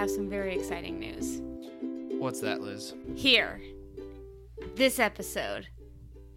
have some very exciting news. What's that, Liz? Here, this episode,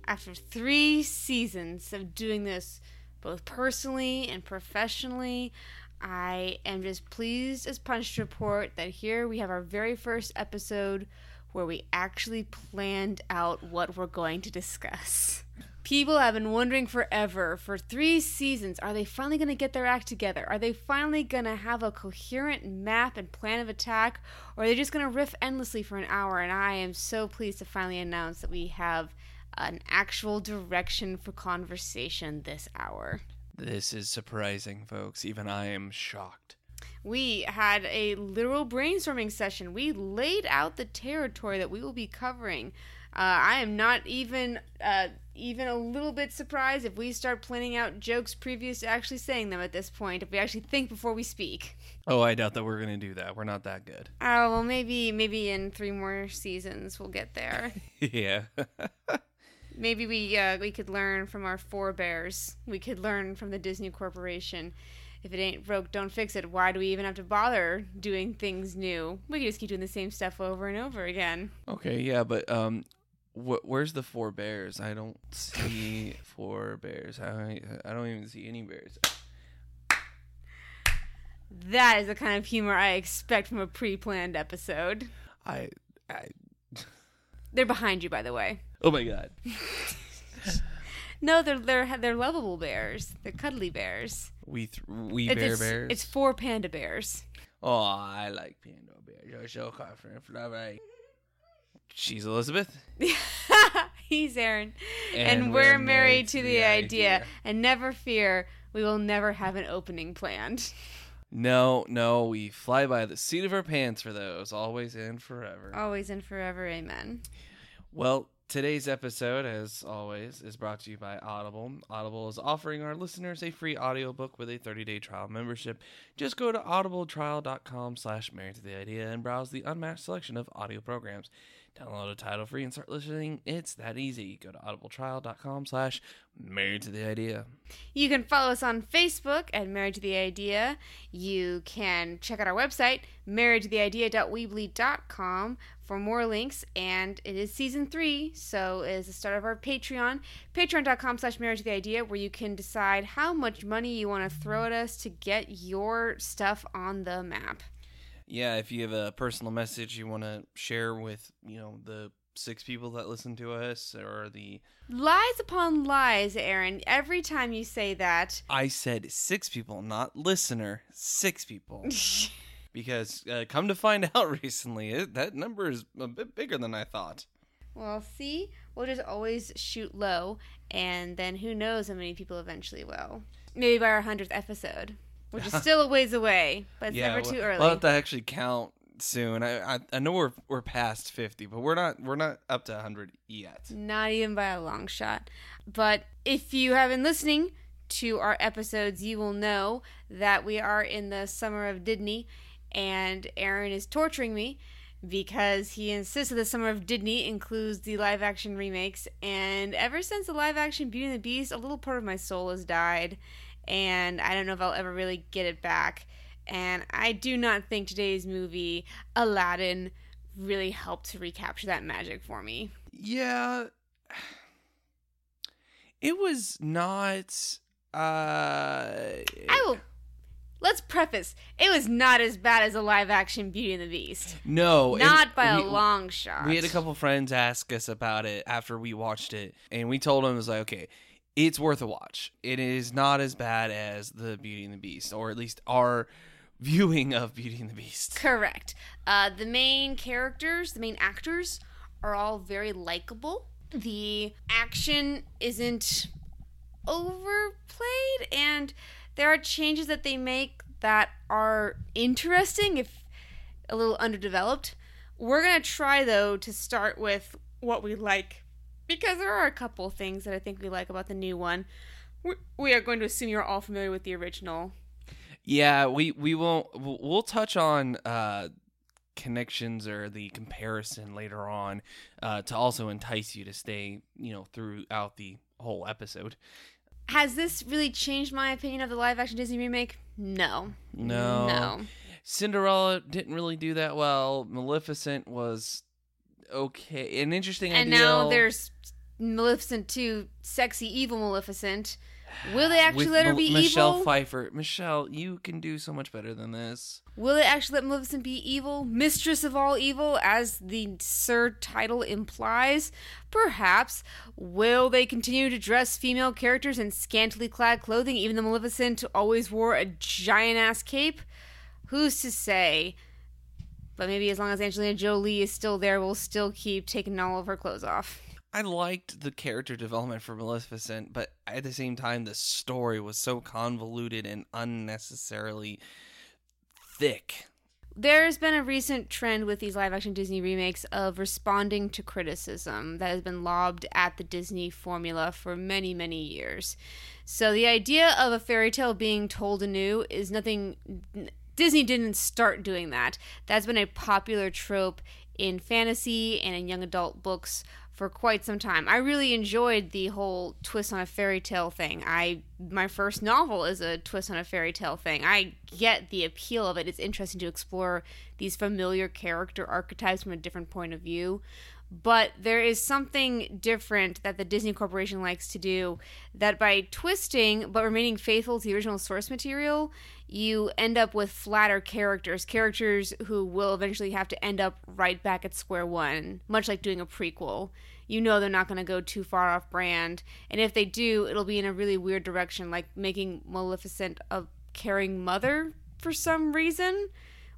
after three seasons of doing this, both personally and professionally, I am just pleased as punch to report that here we have our very first episode where we actually planned out what we're going to discuss. People have been wondering forever for three seasons are they finally going to get their act together? Are they finally going to have a coherent map and plan of attack? Or are they just going to riff endlessly for an hour? And I am so pleased to finally announce that we have an actual direction for conversation this hour. This is surprising, folks. Even I am shocked. We had a literal brainstorming session. We laid out the territory that we will be covering. Uh, I am not even uh, even a little bit surprised if we start planning out jokes previous to actually saying them at this point. If we actually think before we speak. Oh, I doubt that we're gonna do that. We're not that good. Oh well, maybe maybe in three more seasons we'll get there. yeah. maybe we uh, we could learn from our forebears. We could learn from the Disney Corporation. If it ain't broke, don't fix it. Why do we even have to bother doing things new? We can just keep doing the same stuff over and over again. Okay, yeah, but um, wh- where's the four bears? I don't see four bears. I I don't even see any bears. That is the kind of humor I expect from a pre-planned episode. I I. They're behind you, by the way. Oh my god. no, they're they're they're lovable bears. They're cuddly bears. We th- we It's, bear it's, bears. it's four panda bears. Oh, I like panda bears. You're so confident. She's Elizabeth. He's Aaron, and, we're, married, to the, idea. And never fear, we will never have an opening planned. No, no, we fly by the seat of our pants for those, always and forever. Always and forever, amen. Well, today's episode, as always, is brought to you by Audible. Audible is offering our listeners a free audiobook with a 30-day trial membership. Just go to audibletrial.com slash married to the idea and browse the unmatched selection of audio programs. Download a title free and start listening. It's that easy. Go to audibletrial.com slash married to the idea. You can follow us on Facebook at Married to the Idea. You can check out our website, marriedtotheidea.weebly.com for more links. And it is season three, so it is the start of our Patreon, patreon.com slash married to the idea, where you can decide how much money you want to throw at us to get your stuff on the map. Yeah, if you have a personal message you want to share with, you know, the six people that listen to us or the Lies upon lies, Aaron. Every time you say that, I said six people, not listener, six people. because uh, come to find out recently, it, that number is a bit bigger than I thought. well, see, we'll just always shoot low, and then who knows how many people eventually will. Maybe by our hundredth episode, which is still a ways away, but it's never too early. We'll have to actually count soon. I, I I know we're we're past fifty, but we're not we're not up to hundred yet. Not even by a long shot. But if you have been listening to our episodes, you will know that we are in the summer of Disney, and Aaron is torturing me because he insists that the summer of Disney includes the live action remakes. And ever since the live action Beauty and the Beast, a little part of my soul has died, and I don't know if I'll ever really get it back. And I do not think today's movie, Aladdin, really helped to recapture that magic for me. Yeah, it was not. Uh, I will. Let's preface: it was not as bad as a live-action Beauty and the Beast. no, Not by a long shot. We had a couple friends ask us about it after we watched it, and we told them it was like, okay, it's worth a watch. It is not as bad as the Beauty and the Beast, or at least our viewing of Beauty and the Beast. Correct. Uh, the main characters, the main actors, are all very likable. The action isn't overplayed, and there are changes that they make that are interesting, if a little underdeveloped. We're gonna try though to start with what we like, because there are a couple things that I think we like about the new one. We- We are going to assume you're all familiar with the original. Yeah, we we won't. We'll we'll touch on uh, connections or the comparison later on uh, to also entice you to stay, you know, throughout the whole episode. Has this really changed my opinion of the live action Disney remake? No. No. No. Cinderella didn't really do that well. Maleficent was okay, an interesting And idea. now there's Maleficent 2, sexy evil Maleficent. Will they actually With let her be Michelle evil? Michelle Pfeiffer. Michelle, you can do so much better than this. Will they actually let Maleficent be evil? Mistress of all evil, as the Sir title implies? Perhaps. Will they continue to dress female characters in scantily clad clothing, even though Maleficent always wore a giant ass cape? Who's to say? But maybe as long as Angelina Jolie is still there, we'll still keep taking all of her clothes off. I liked the character development for Maleficent, but at the same time, the story was so convoluted and unnecessarily thick. There's been a recent trend with these live action Disney remakes of responding to criticism that has been lobbed at the Disney formula for many, many years. So the idea of a fairy tale being told anew is nothing. Disney didn't start doing that. That's been a popular trope in fantasy and in young adult books for quite some time. I really enjoyed the whole twist on a fairy tale thing. I my first novel is a twist on a fairy tale thing. I get the appeal of it. It's interesting to explore these familiar character archetypes from a different point of view. But there is something different that the Disney Corporation likes to do that by twisting but remaining faithful to the original source material, you end up with flatter characters, characters who will eventually have to end up right back at square one, much like doing a prequel. You know they're not going to go too far off brand, and if they do, it'll be in a really weird direction, like making Maleficent a caring mother for some reason.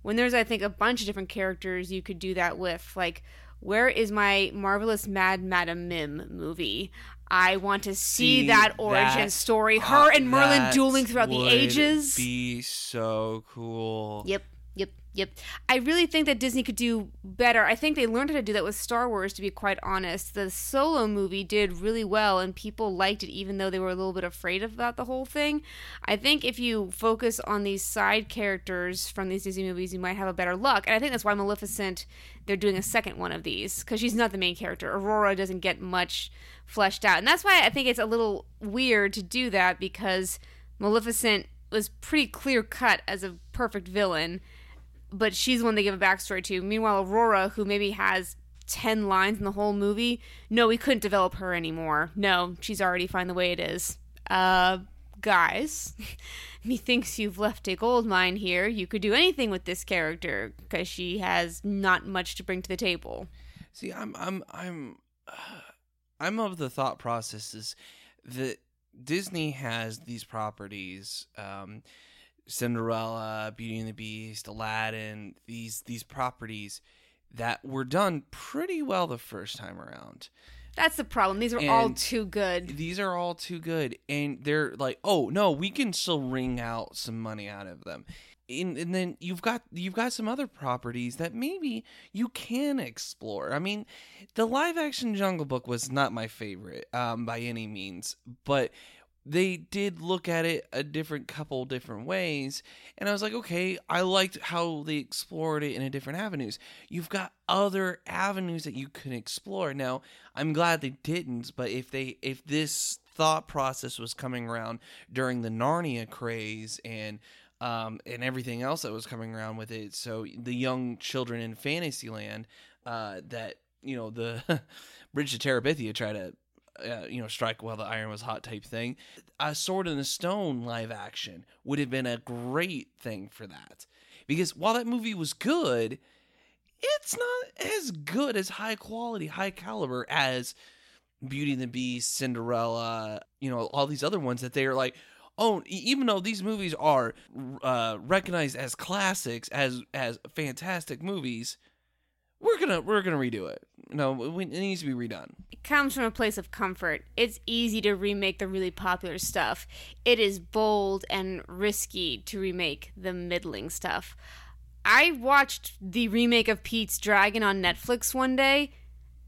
When there's, I think, a bunch of different characters you could do that with, like where is my marvelous Mad Madam Mim movie? I want to see, See, that origin that- story. Her and Merlin dueling throughout the ages. Be so cool. Yep, yep, yep. I really think that Disney could do better. I think they learned how to do that with Star Wars, to be quite honest. The solo movie did really well, and people liked it, even though they were a little bit afraid about the whole thing. I think if you focus on these side characters from these Disney movies, you might have a better luck. And I think that's why Maleficent, they're doing a second one of these, because she's not the main character. Aurora doesn't get much fleshed out. And that's why I think it's a little weird to do that, because Maleficent was pretty clear cut as a perfect villain but she's the one they give a backstory to. Meanwhile, Aurora, who maybe has 10 lines in the whole movie, no, we couldn't develop her anymore. No, she's already fine the way it is. Uh, guys, methinks you've left a gold mine here. You could do anything with this character because she has not much to bring to the table. See, I'm I'm I'm I'm of the thought processes that Disney has these properties, um, Cinderella, Beauty and the Beast, Aladdin, these these properties that were done pretty well the first time around. That's the problem. These are all too good. These are all too good, and they're like, oh no, we can still wring out some money out of them. And, and then you've got you've got some other properties that maybe you can explore. I mean, the live action Jungle Book was not my favorite um, by any means, but they did look at it a different couple different ways and i was like okay i liked how they explored it in a different avenues. You've got other avenues that you can explore. Now i'm glad they didn't but if they if this thought process was coming around during the narnia craze and um, and everything else that was coming around with it so the young children in fantasyland uh, that you know the bridge to terabithia try to uh, you know, strike while the iron was hot type thing. A Sword in the Stone live action would have been a great thing for that. Because while that movie was good, it's not as good as high quality, high caliber as Beauty and the Beast, Cinderella, you know, all these other ones that they are like, oh, even though these movies are uh, recognized as classics, as as fantastic movies, we're gonna we're gonna redo it. No, it needs to be redone. It comes from a place of comfort. It's easy to remake the really popular stuff. It is bold and risky to remake the middling stuff. I watched the remake of Pete's Dragon on Netflix one day.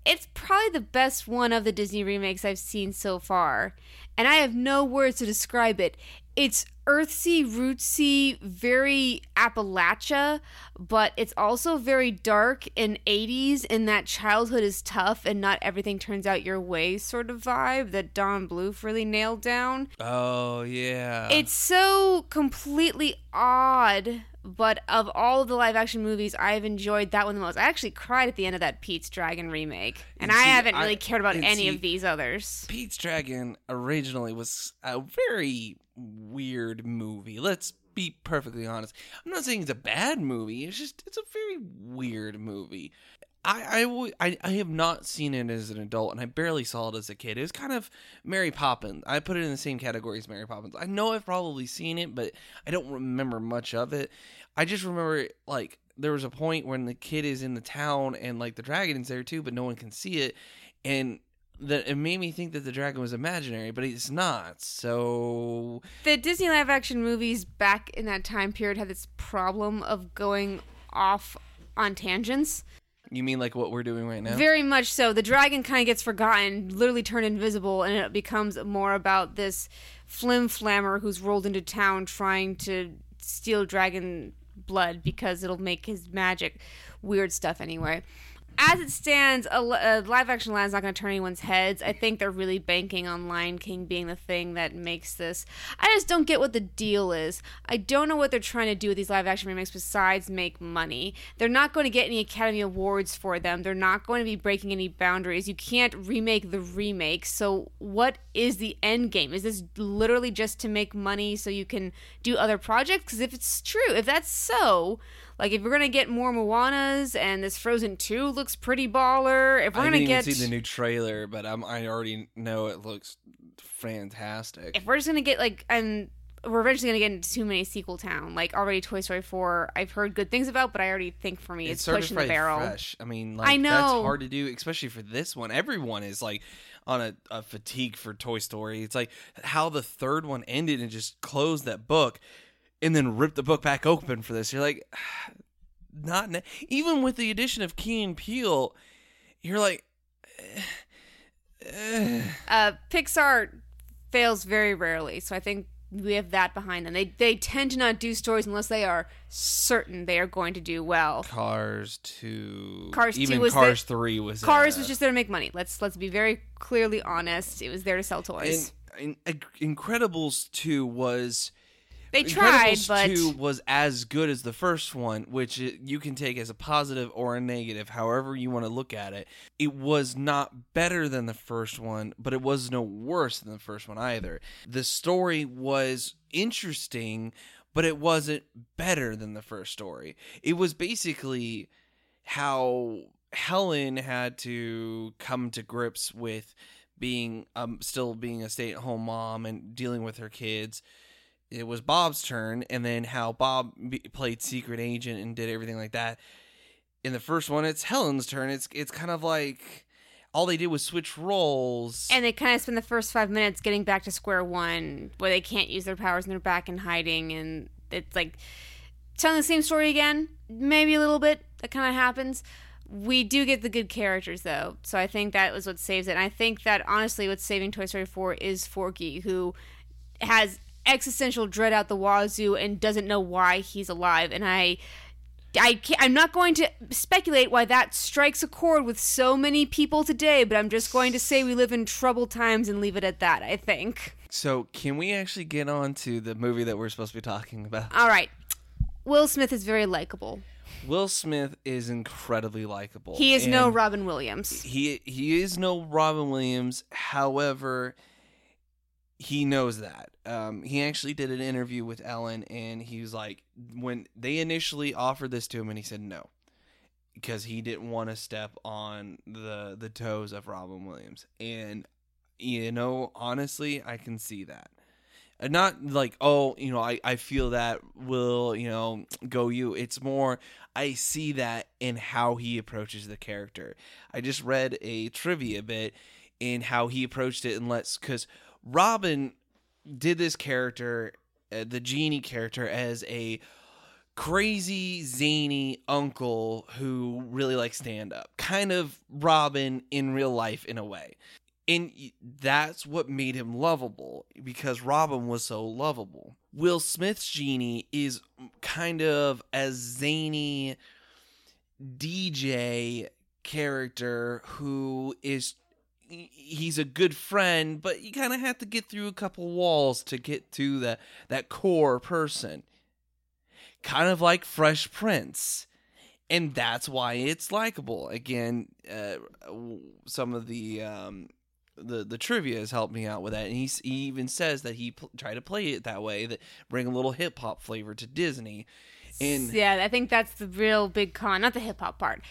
It's probably the best one of the Disney remakes I've seen so far. And I have no words to describe it. It's earthsy, rootsy, very Appalachia, but it's also very dark and 80s in that childhood is tough and not everything turns out your way sort of vibe that Don Bluth really nailed down. Oh yeah. It's so completely odd, but of all of the live action movies, I've enjoyed that one the most. I actually cried at the end of that Pete's Dragon remake, and, And I haven't I- really cared about any see- of these others. Pete's Dragon originally was a very weird movie. Let's be perfectly honest. I'm not saying it's a bad movie. It's just it's a very weird movie. I have not seen it as an adult, and I barely saw it as a kid. It was kind of Mary Poppins. I put it in the same category as Mary Poppins. I know I've probably seen it, but I don't remember much of it. I just remember like there was a point when the kid is in the town and like the dragon is there too, but no one can see it, and that it made me think that the dragon was imaginary, but it's not. So The Disney live action movies back in that time period had this problem of going off on tangents. You mean like what we're doing right now? Very much so. The dragon kind of gets forgotten, literally turned invisible, and it becomes more about this flim flammer who's rolled into town trying to steal dragon blood because it'll make his magic weird stuff anyway. As it stands, a, a live action is not going to turn anyone's heads. I think they're really banking on Lion King being the thing that makes this. I just don't get what the deal is. I don't know what they're trying to do with these live action remakes besides make money. They're not going to get any Academy Awards for them. They're not going to be breaking any boundaries. You can't remake the remake. So, what is the end game? Is this literally just to make money so you can do other projects? Because if it's true, if that's so, like if we're gonna get more Moanas and this Frozen Two looks pretty baller, if we're I gonna get see the new trailer, but I'm, I already know it looks fantastic. if we're just gonna get like and we're eventually gonna get into too many sequel town. Like already Toy Story four, I've heard good things about, but I already think for me it's, pushing the barrel. fresh. I mean, like I that's know. hard to do, especially for this one. Everyone is like on a, a fatigue for Toy Story. It's like how the third one ended and just closed that book, and then rip the book back open for this. You're like, not ne- even with the addition of Key and Peele, you're like. eh. Uh, Pixar fails very rarely, so I think we have that behind them. They they tend to not do stories unless they are certain they are going to do well. Cars two, Cars 2 was Cars the- three was Cars uh, was just there to make money. Let's let's be very clearly honest. It was there to sell toys. and, and Incredibles two was they tried, Incredibles but 2 was as good as the first one, which it, you can take as a positive or a negative, however you want to look at it. It was not better than the first one, but it was no worse than the first one either. The story was interesting, but it wasn't better than the first story. It was basically how Helen had to come to grips with being um still being a stay-at-home mom and dealing with her kids it was Bob's turn, and then how Bob played secret agent and did everything like that. In the first one, it's Helen's turn. It's it's kind of like all they did was switch roles. and they kind of spend the first five minutes getting back to square one, where they can't use their powers and they're back in hiding, and it's like telling the same story again. Maybe a little bit. That kind of happens. We do get the good characters though, so I think that was what saves it. And I think that honestly, what's saving Toy Story 4 is Forky, who has existential dread out the wazoo and doesn't know why he's alive. And I, I can't, I'm not going to speculate why that strikes a chord with so many people today, but I'm just going to say we live in troubled times and leave it at that. I think. so, can we actually get on to the movie that we're supposed to be talking about? All right. Will Smith is very likable. Will Smith is incredibly likable. He is no Robin Williams. He he is no Robin Williams. However, he knows that. Um, he actually did an interview with Ellen, and he was like, when they initially offered this to him, and he said no, because he didn't want to step on the the toes of Robin Williams. And you know, honestly, I can see that. And not like, oh, you know, I, I feel that will, you know, go you. It's more, I see that in how he approaches the character. I just read a trivia bit in how he approached it and let's, because Robin did this character, uh, the genie character, as a crazy, zany uncle who really likes stand up. Kind of Robin in real life, in a way. And that's what made him lovable because Robin was so lovable. Will Smith's genie is kind of a zany DJ character who is he's a good friend, but you kind of have to get through a couple walls to get to that that core person. kind of like Fresh Prince. And that's why it's likable. Again, uh, some of the um, the the trivia has helped me out with that, and he, he even says that he pl- tried to play it that way, that bring a little hip hop flavor to Disney. And yeah, I think that's the real big con, not the hip hop part.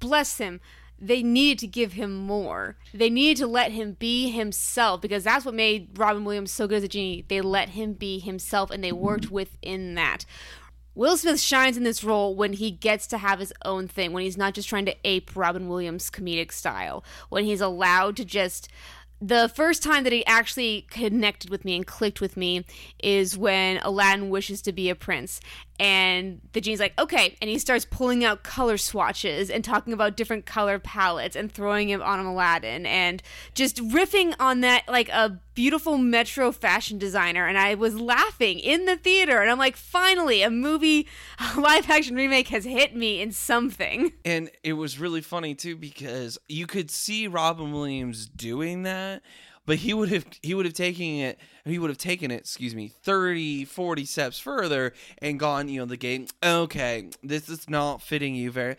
Bless him. They needed to give him more. They needed to let him be himself because that's what made Robin Williams so good as a genie. They let him be himself and they worked within that. Will Smith shines in this role when he gets to have his own thing, when he's not just trying to ape Robin Williams' comedic style, when he's allowed to just the first time that he actually connected with me and clicked with me is when Aladdin wishes to be a prince. And the genie's like, okay. And he starts pulling out color swatches and talking about different color palettes and throwing him on a Aladdin and just riffing on that like a beautiful Metro fashion designer. And I was laughing in the theater. And I'm like, finally, a movie, a live action remake has hit me in something. And it was really funny too because you could see Robin Williams doing that but he would have he would have taken it he would have taken it excuse me 30 40 steps further and gone you know the game okay this is not fitting you very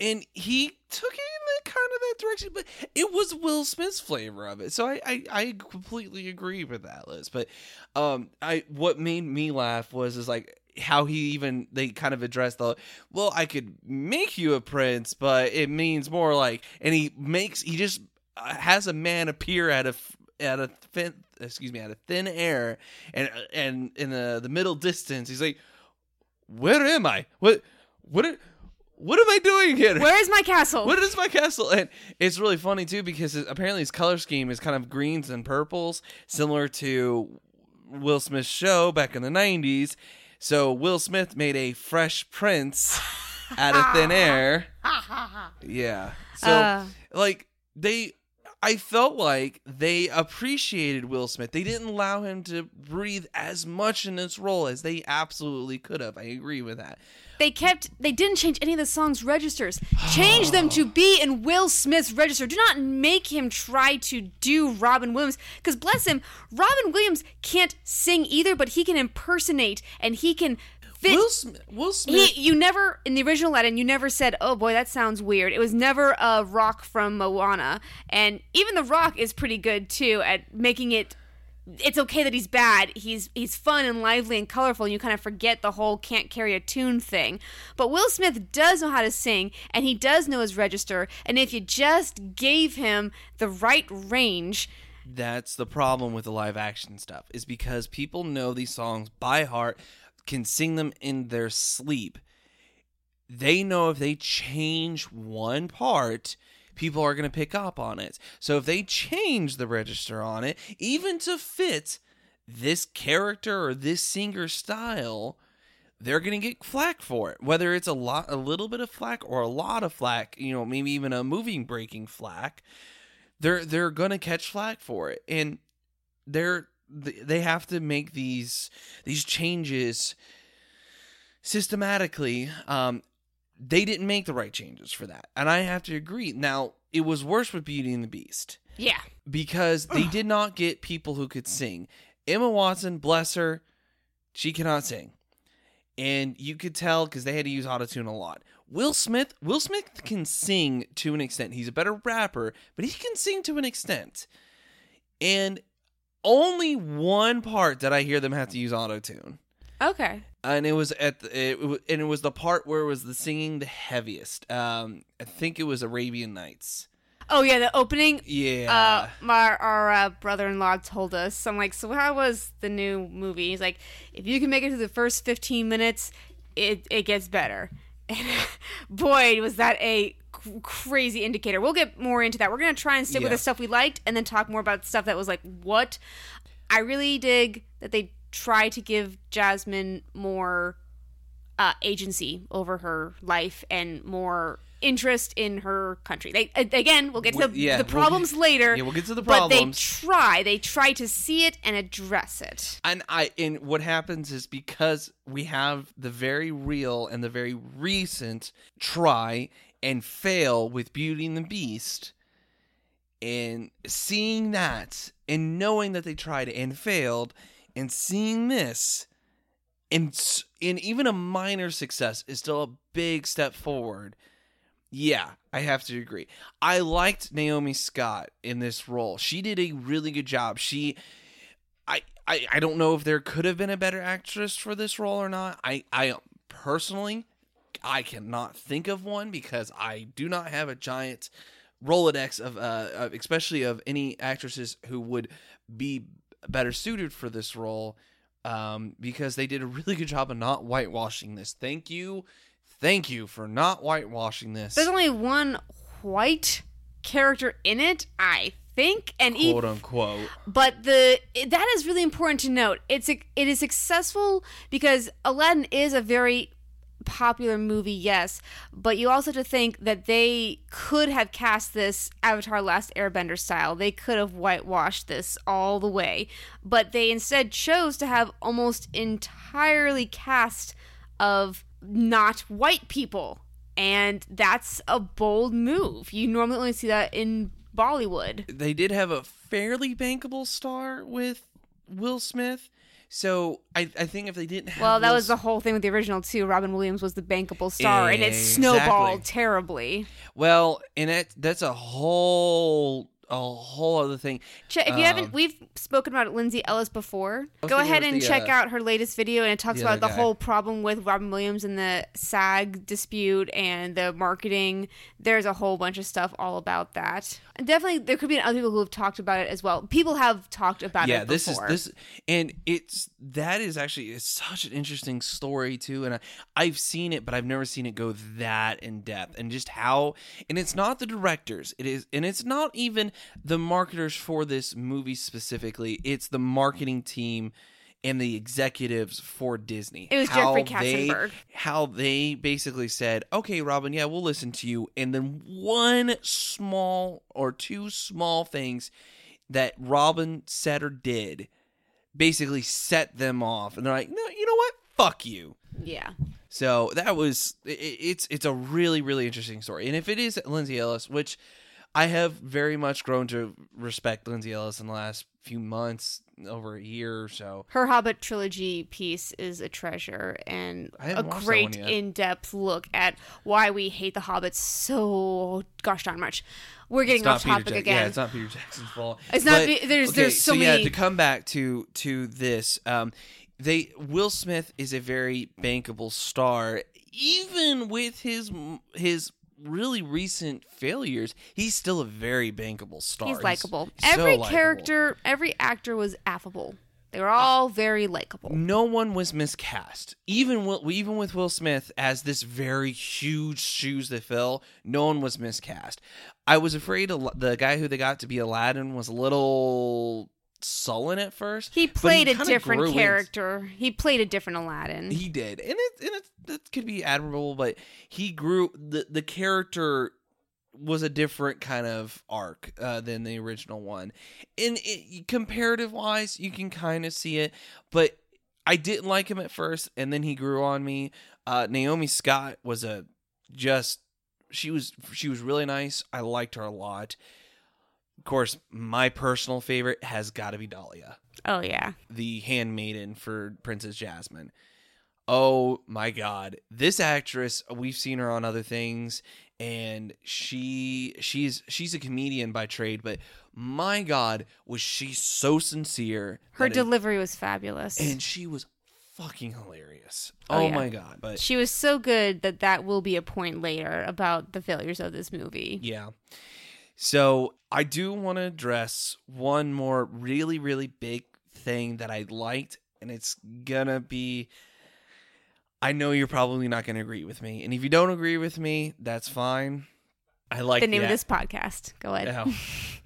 and he took it in the kind of that direction but it was will smith's flavor of it. So i i, I completely agree with that liz. But um i what made me laugh was is like how he even they kind of addressed the well i could make you a prince but it means more like and he makes he just uh, has a man appear out of out of thin, excuse me, out of thin air, and and in the the middle distance, he's like, "Where am I? What what?" Are, what am I doing here? Where is my castle? What is my castle? And it's really funny too because apparently his color scheme is kind of greens and purples, similar to Will Smith's show back in the '90s. So Will Smith made a Fresh Prince out of thin air. yeah. So uh. like they I felt like they appreciated Will Smith. They didn't allow him to breathe as much in this role as they absolutely could have. I agree with that. They kept they didn't change any of the song's registers. Change them to be in Will Smith's register. Do not make him try to do Robin Williams cuz bless him, Robin Williams can't sing either, but he can impersonate and he can fit. Will Smith. Will Smith. He, you never in the original Aladdin, you never said, "Oh boy, that sounds weird." It was never a rock from Moana, and even the Rock is pretty good too at making it. It's okay that he's bad. He's he's fun and lively and colorful, and you kind of forget the whole can't carry a tune thing. But Will Smith does know how to sing, and he does know his register. And if you just gave him the right range, that's the problem with the live action stuff is because people know these songs by heart can sing them in their sleep. They know if they change one part, people are going to pick up on it. So if they change the register on it, even to fit this character or this singer style, they're going to get flack for it. Whether it's a lot a little bit of flack or a lot of flack, you know, maybe even a moving breaking flack, they're they're going to catch flack for it. And they're they have to make these these changes systematically um they didn't make the right changes for that. And i have to agree. Now it was worse with beauty and the beast. Yeah. Because they did not get people who could sing. Emma watson bless her she cannot sing. And you could tell because they had to use autotune a lot. Will smith will smith can sing to an extent. He's a better rapper but he can sing to an extent. And only one part that I hear them have to use auto tune. Okay. And it was at the, it, and it was the part where it was the singing the heaviest. Um, I think it was Arabian Nights. Oh yeah, the opening. Yeah. Uh, my our uh, brother-in-law told us. I'm like, so how was the new movie? He's like, if you can make it to the first 15 minutes, it it gets better. And boy, was that a crazy indicator. We'll get more into that. We're going to try and stick yeah. with the stuff we liked and then talk more about stuff that was like, what? I really dig that they try to give Jasmine more uh, agency over her life and more interest in her country. They again, we'll get to the, yeah, the problems we'll, later. Yeah, we'll get to the problems. But they try. They try to see it and address it. And I and what happens is because we have the very real and the very recent try and fail with Beauty and the Beast, and seeing that and knowing that they tried and failed, and seeing this, and and even a minor success is still a big step forward. Yeah, I have to agree. I liked Naomi Scott in this role. She did a really good job. She I I, I don't know if there could have been a better actress for this role or not. I I personally I cannot think of one because I do not have a giant Rolodex of uh especially of any actresses who would be better suited for this role um because they did a really good job of not whitewashing this. Thank you. Thank you for not whitewashing this. There's only one white character in it, I think, and e- quote unquote. but the that is really important to note. It's it is successful because Aladdin is a very popular movie, yes, but you also have to think that they could have cast this Avatar Last Airbender style. They could have whitewashed this all the way, but they instead chose to have almost entirely cast of not white people. And that's a bold move. You normally only see that in Bollywood. they did have a fairly bankable star with Will Smith. So I, I think if they didn't have Well, that was the whole thing with the original too. Robin Williams was the bankable star, and it Exactly. snowballed terribly. Well, and that that's a whole a whole other thing. Ch- if you Um, haven't, we've spoken about Lindsay Ellis before. Go ahead and the, check uh, out her latest video, and it talks the about the guy. whole problem with Robin Williams and the SAG dispute and the marketing. There's a whole bunch of stuff all about that. And definitely, there could be other people who have talked about it as well. People have talked about yeah, it. Yeah, this is this, and it's that is actually it's such an interesting story too. And I, I've seen it, but I've never seen it go that in depth, and just how. And it's not the directors, it is, and it's not even the marketers for this movie specifically. It's the marketing team and the executives for Disney. It was How Jeffrey they- Katzenberg. how they basically said, "Okay, Robin, yeah, we'll listen to you," and then one small or two small things that Robin said or did basically set them off, and they're like, "No, you know what? Fuck you." yeah. So that was i- i- it's it's a really really interesting story, and if it is Lindsay Ellis, which I have very much grown to respect Lindsay Ellis in the last few months, over a year or so. Her Hobbit trilogy piece is a treasure and a haven't watched that great in-depth look at why we hate the Hobbits so gosh darn much. We're getting It's off topic Jack- again. Yeah, it's not Peter Jackson's fault. It's not But- be- there's- there's so yeah, many- to come back to to this, um, they Will Smith is a very bankable star, even with his his really recent failures. He's still a very bankable star. He's likable. so every likable. character, every actor was affable. They were all very likable. No one was miscast. Even Will, even with Will Smith as this very huge shoes to fill, no one was miscast. I was afraid the guy who they got to be Aladdin was a little sullen at first. He but he played a different character. He played a different Aladdin. He did, and it and it that could be admirable, but he grew the the character was a different kind of arc uh, than the original one, and it, comparative wise, you can kind of see it, but I didn't like him at first, and then he grew on me. Uh, Naomi Scott was a just she was she was really nice. I liked her a lot. Of course, my personal favorite has got to be Dalia oh yeah. the handmaiden for Princess Jasmine. Oh my god. This actress, we've seen her on other things and she she's she's a comedian by trade, but my god, was she so sincere. Her that it- delivery was fabulous. and she was fucking hilarious. Oh, Oh, yeah. my god. But she was so good that that will be a point later about the failures of this movie. Yeah. So I do want to address one more really, really big thing that I liked, and it's gonna be. I know you're probably not gonna agree with me, and if you don't agree with me, that's fine. I like the name of this podcast. Go ahead. Oh.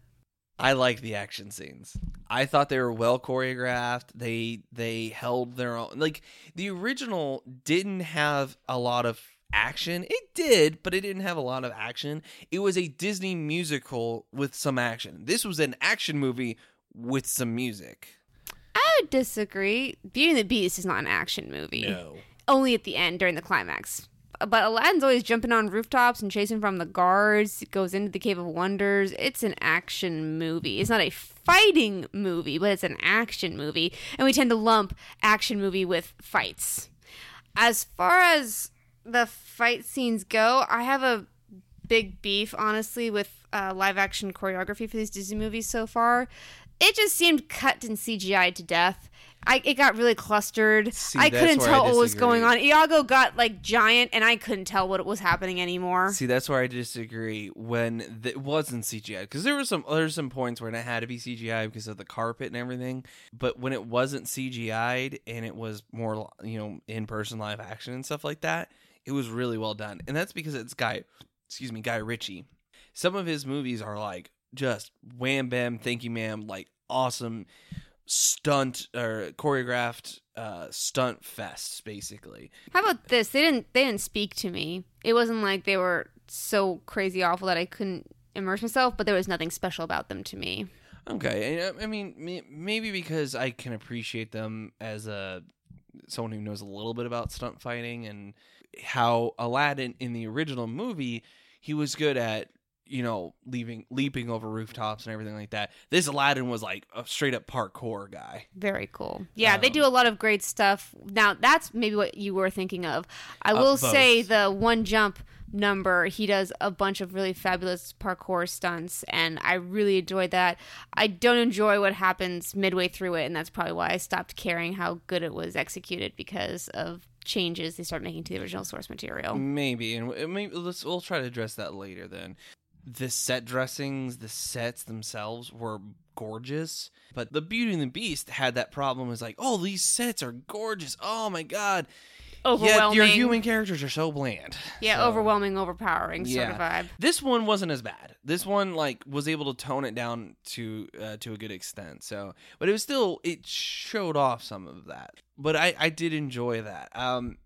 I like the action scenes. I thought they were well choreographed. They they held their own. Like the original didn't have a lot of action. It did, but it didn't have a lot of action. It was a Disney musical with some action. This was an action movie with some music. I would disagree. Beauty and the Beast is not an action movie. No. Only at the end during the climax. But Aladdin's always jumping on rooftops and chasing from the guards. Goes into the Cave of Wonders. It's an action movie. It's not a fighting movie, but it's an action movie, and we tend to lump action movie with fights. As far as the fight scenes go, I have a big beef, honestly, with uh, live action choreography for these Disney movies so far. It just seemed cut and CGI to death. I, it got really clustered. See, I couldn't where I tell what was going on. Iago got like giant, and I couldn't tell what was happening anymore. See, that's where I disagree. When th- it wasn't CGI, because there were some there there's some points where it had to be CGI because of the carpet and everything. But when it wasn't CGI'd and it was more you know in person live action and stuff like that, it was really well done. And that's because it's Guy, excuse me, Guy Ritchie. Some of his movies are like just wham bam, thank you ma'am, like awesome stunt or choreographed uh stunt fests basically How about this? They didn't they didn't speak to me. It wasn't like they were so crazy awful that I couldn't immerse myself, but there was nothing special about them to me. Okay, uh, I mean, maybe because I can appreciate them as a someone who knows a little bit about stunt fighting and how Aladdin in the original movie he was good at you know leaving leaping over rooftops and everything like that. This Aladdin was like a straight up parkour guy. Very cool. Yeah, they Um, do a lot of great stuff. Now, that's maybe what you were thinking of. I Uh, will both. say the one jump number, he does a bunch of really fabulous parkour stunts, and I really enjoyed that. I don't enjoy what happens midway through it, and that's probably why I stopped caring how good it was executed because of changes they start making to the original source material. Maybe, and maybe let's we'll try to address that later. Then, the set dressings, the sets themselves were gorgeous, but the Beauty and the Beast had that problem. Is like, oh, these sets are gorgeous. Oh my god. Overwhelming. your human characters are so bland. yeah, So- overwhelming, overpowering sort of vibe. This one wasn't as bad. This one like was able to tone it down to uh, to a good extent. So, but it was still it showed off some of that. But I I did enjoy that. Um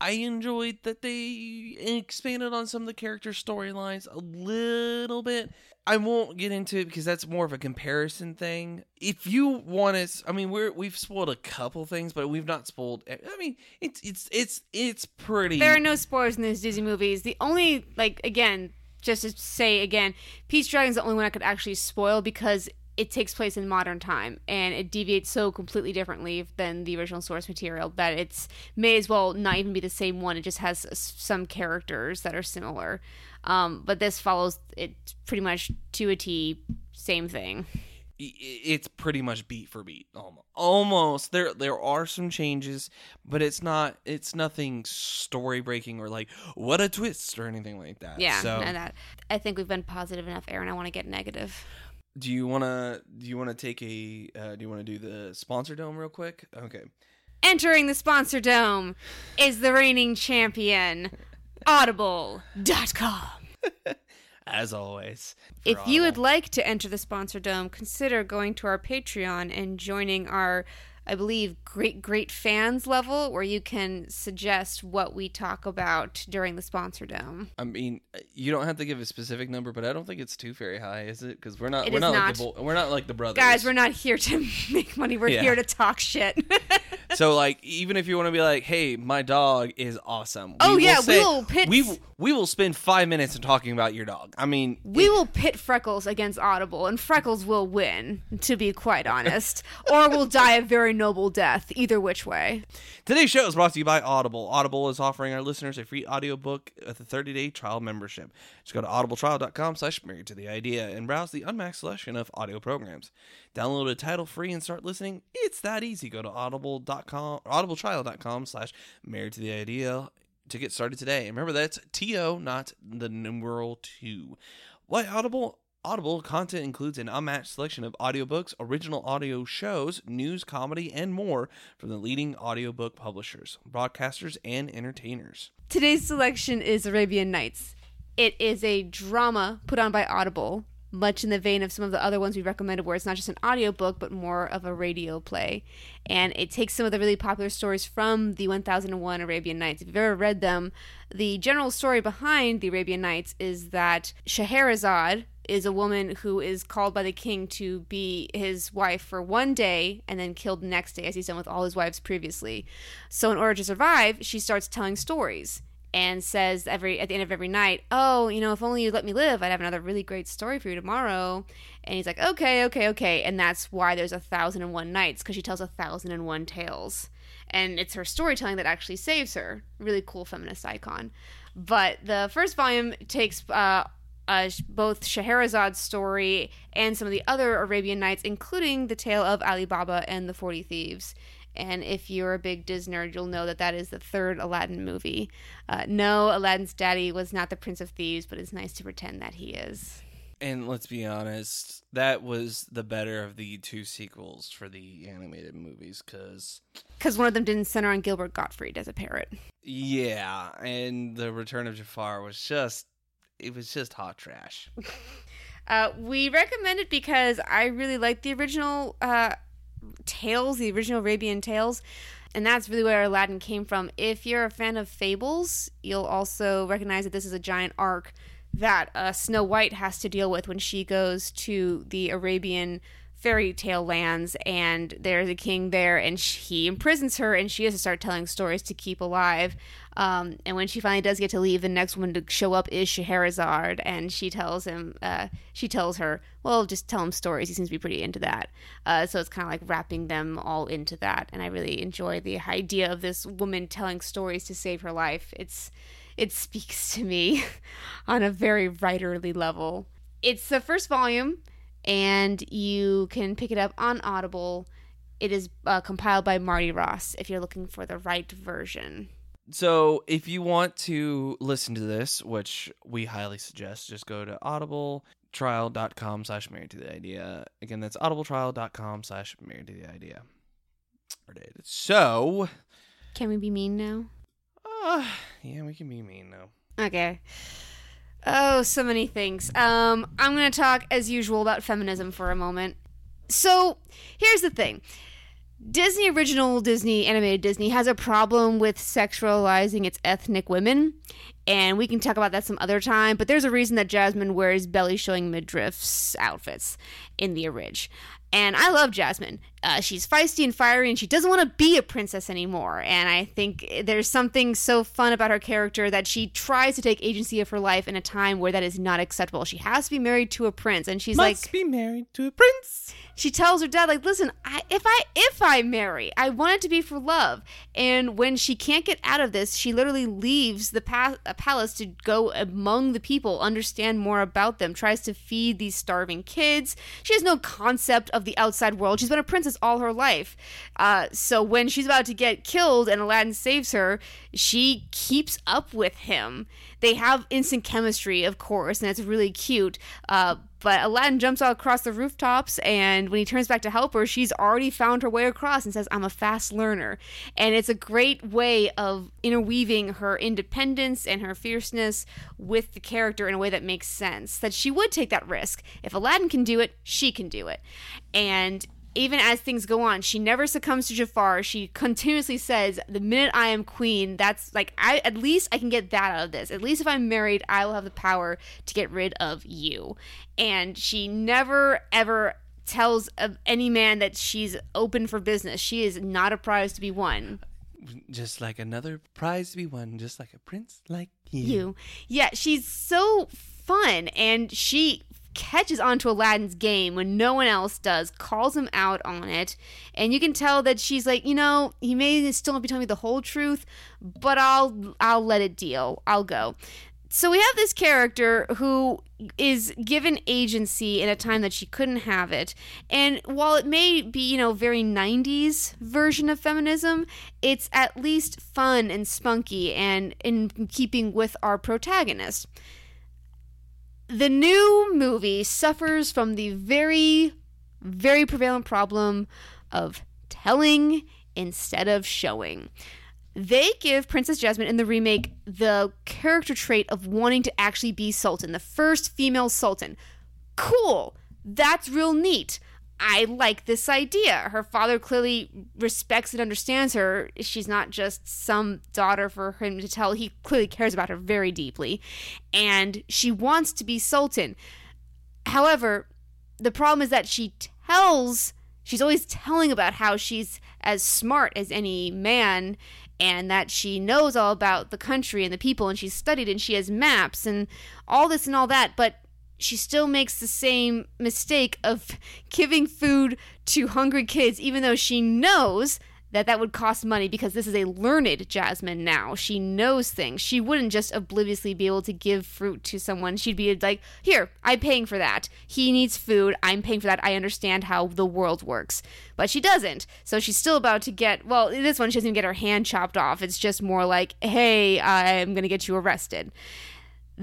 I enjoyed that they expanded on some of the character storylines a little bit. I won't get into it because that's more of a comparison thing. If you want to, I mean, we're we've spoiled a couple things, but we've not spoiled. I mean, it's it's it's it's pretty. There are no spoilers in these Disney movies. The only, like, again, just to say again, Pete's Dragon is the only one I could actually spoil because it takes place in modern time and it deviates so completely differently than the original source material that it's may as well not even be the same one. It just has some characters that are similar. Um, but this follows it pretty much to a T, same thing. it's pretty much beat for beat almost almost there there are some changes but it's not it's nothing story breaking or like what a twist or anything like that Yeah, so and that, I think we've been positive enough, Aaron. I want to get negative. Do you want to do you want to take a uh, do you want to do the sponsor dome real quick? Okay. Entering the sponsor dome is the reigning champion, Audible.com. as always. If you would like to enter the sponsor dome, consider going to our Patreon and joining our, I believe, great, great fans level where you can suggest what we talk about during the sponsor dome. I mean, you don't have to give a specific number, but I don't think it's too very high, is it? Because we're not, It we're is not, like the Bo- we're not like the brothers, Guys, we're not here to make money. We're Yeah. here to talk shit. so like, even if you want to be like, "Hey, my dog is awesome," Oh, will yeah, we say- will pit- we we will spend five minutes in talking about your dog. I mean, We will pit Freckles against Audible, and Freckles will win, to be quite honest. or we'll die a very noble death, either which way. Today's show is brought to you by Audible. Audible is offering our listeners a free audiobook with a 30-day trial membership. Just go to audibletrial.com slash married to the idea and browse the unmatched selection of audio programs. Download a title free and start listening. It's that easy. Go to audible.com audibletrial.com slash married to the idea to get started today. And remember that's T-O, not the numeral two. Why Audible? Audible content includes an unmatched selection of audiobooks, original audio shows, news, comedy, and more from the leading audiobook publishers, broadcasters, and entertainers. Today's selection is Arabian Nights. It is a drama put on by Audible, much in the vein of some of the other ones we recommended, where it's not just an audiobook, but more of a radio play. And it takes some of the really popular stories from the 1001 Arabian Nights. If you've ever read them, the general story behind the Arabian Nights is that Scheherazade is a woman who is called by the king to be his wife for one day and then killed the next day, as he's done with all his wives previously. So, in order to survive, she starts telling stories and says every at the end of every night, "Oh, you know, if only you'd let me live, I'd have another really great story for you tomorrow." And he's like, "Okay, okay, okay," and that's why there's a thousand and one nights because she tells a thousand and one tales, and it's her storytelling that actually saves her. Really cool feminist icon. But the first volume takes uh, uh, both Shahrazad's story and some of the other Arabian Nights, including the tale of Ali Baba and the Forty Thieves. And if you're a big Disney nerd, you'll know that that is the third Aladdin movie. Uh, no, Aladdin's daddy was not the Prince of Thieves, but it's nice to pretend that he is. And let's be honest, that was the better of the two sequels for the animated movies because Because one of them didn't center on Gilbert Gottfried as a parrot. yeah, and the Return of Jafar was just it was just hot trash. Uh, we recommend it because I really like the original uh, tales, the original Arabian tales. And that's really where Aladdin came from. If you're a fan of fables, you'll also recognize that this is a giant arc that uh, Snow White has to deal with when she goes to the Arabian fairy tale lands and there's a king there and he imprisons her and she has to start telling stories to keep alive. Um, and when she finally does get to leave the next one to show up is Scheherazade and she tells him uh, she tells her well just tell him stories. He seems to be pretty into that. Uh, so it's kind of like wrapping them all into that and I really enjoy the idea of this woman telling stories to save her life. It's it speaks to me on a very writerly level. It's the first volume and you can pick it up on Audible. It is uh, compiled by Marty Ross if you're looking for the right version. So, if you want to listen to this, which we highly suggest, just go to audibletrial.com slash married to the idea. Again, that's audibletrial.com slash married to the idea. So, Can we be mean now? uh, yeah, we can be mean now. Okay. Oh, so many things. Um, I'm going to talk, as usual, about feminism for a moment. So, here's the thing Disney, original Disney, animated Disney, has a problem with sexualizing its ethnic women. And we can talk about that some other time, but there's a reason that Jasmine wears belly showing midriffs outfits in the Orig. And I love Jasmine. Uh, she's feisty and fiery, and she doesn't want to be a princess anymore. And I think there's something so fun about her character that she tries to take agency of her life in a time where that is not acceptable. She has to be married to a prince, and she's like Must like, be married to a prince. she tells her dad like listen I, if i if i marry i want it to be for love and when she can't get out of this she literally leaves the pa- uh, palace to go among the people understand more about them tries to feed these starving kids. She has no concept of the outside world. She's been a princess all her life. Uh, so when she's about to get killed and aladdin saves her she keeps up with him. They have instant chemistry of course and that's really cute. Uh, but Aladdin jumps out across the rooftops, and when he turns back to help her, she's already found her way across and says, I'm a fast learner. And it's a great way of interweaving her independence and her fierceness with the character in a way that makes sense. That she would take that risk. If Aladdin can do it, she can do it. And even as things go on, she never succumbs to Jafar. She continuously says, "The minute I am queen, that's like I at least I can get that out of this. At least if I'm married, I will have the power to get rid of you." And she never ever tells of any man that she's open for business. She is not a prize to be won. Just like another prize to be won, just like a prince like you. You, yeah, she's so fun, and she catches onto Aladdin's game when no one else does, calls him out on it, and you can tell that she's like, you know, he may still not be telling me the whole truth, but I'll I'll let it deal. I'll go. So we have this character who is given agency in a time that she couldn't have it. And while it may be, you know, very 90s version of feminism, it's at least fun and spunky and in keeping with our protagonist the new movie suffers from the very, very prevalent problem of telling instead of showing. They give Princess Jasmine in the remake the character trait of wanting to actually be Sultan, the first female Sultan. Cool. That's real neat. I like this idea. Her father clearly respects and understands her. She's not just some daughter for him to tell. He clearly cares about her very deeply. And she wants to be Sultan. However, the problem is that she tells, she's always telling about how she's as smart as any man and that she knows all about the country and the people and she's studied and she has maps and all this and all that, but she still makes the same mistake of giving food to hungry kids, even though she knows that that would cost money because this is a learned Jasmine now. She knows things. She wouldn't just obliviously be able to give fruit to someone. She'd be like, Here, I'm paying for that. He needs food. I'm paying for that. I understand how the world works. But she doesn't. So she's still about to get, well, this one, she doesn't even get her hand chopped off. It's just more like, Hey, I'm going to get you arrested.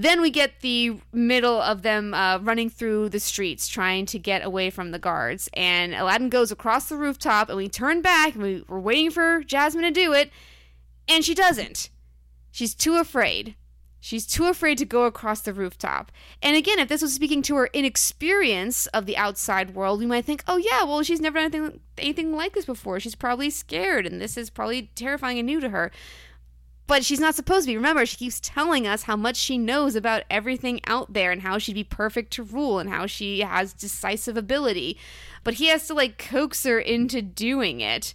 Then we get the middle of them uh, running through the streets trying to get away from the guards. And Aladdin goes across the rooftop, and we turn back, and we, we're waiting for Jasmine to do it, and she doesn't. She's too afraid. She's too afraid to go across the rooftop. And again, if this was speaking to her inexperience of the outside world, we might think, oh, yeah, well, she's never done anything, anything like this before. She's probably scared, and this is probably terrifying and new to her but she's not supposed to be. Remember, she keeps telling us how much she knows about everything out there and how she'd be perfect to rule and how she has decisive ability. But he has to like coax her into doing it.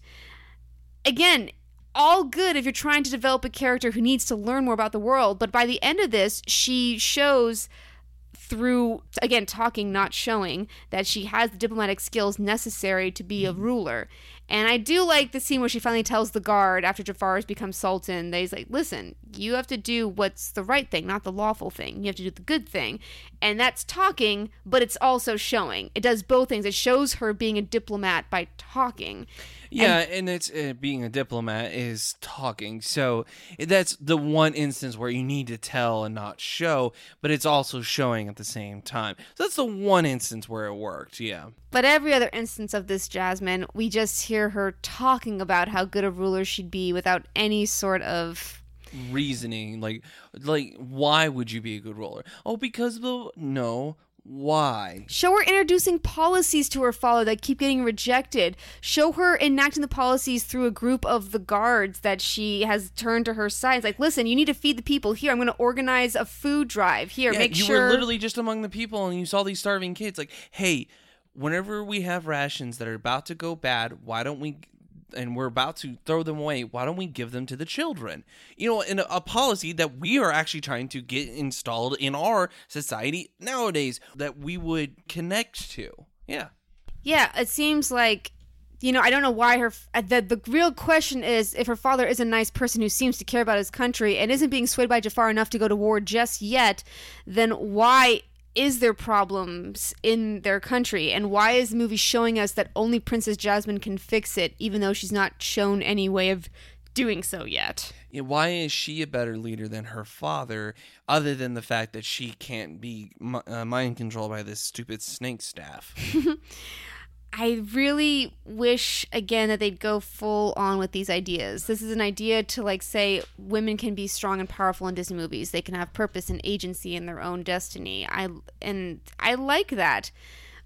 Again, all good if you're trying to develop a character who needs to learn more about the world, but by the end of this, she shows through again talking not showing that she has the diplomatic skills necessary to be a mm-hmm. ruler and I do like the scene where she finally tells the guard after Jafar has become sultan that he's like, listen, you have to do what's the right thing, not the lawful thing. You have to do the good thing. And that's talking, but it's also showing. It does both things. It shows her being a diplomat by talking. Yeah, and, and it's uh, being a diplomat is talking. So that's the one instance where you need to tell and not show, but it's also showing at the same time. So that's the one instance where it worked. Yeah. But every other instance of this Jasmine, we just hear her talking about how good a ruler she'd be without any sort of reasoning like like why would you be a good ruler oh because the no why? Show her introducing policies to her father that keep getting rejected. Show her enacting the policies through a group of the guards that she has turned to her side. It's like, listen, you need to feed the people. Here, I'm going to organize a food drive. Here, yeah, make you sure. You were literally just among the people and you saw these starving kids. Like, hey, whenever we have rations that are about to go bad, why don't we and we're about to throw them away, why don't we give them to the children? You know, in a, a, policy that we are actually trying to get installed in our society nowadays that we would connect to. Yeah. Yeah, it seems like you know, I don't know why her uh, the the real question is if her father is a nice person who seems to care about his country and isn't being swayed by Jafar enough to go to war just yet, then why is there problems in their country? And why is the movie showing us that only princess jasmine can fix it even though she's not shown any way of doing so yet? Yeah, why is she a better leader than her father other than the fact that she can't be uh, mind controlled by this stupid snake staff I really wish again that they'd go full on with these ideas. This is an idea to like say women can be strong and powerful in Disney movies. They can have purpose and agency in their own destiny. I and I like that.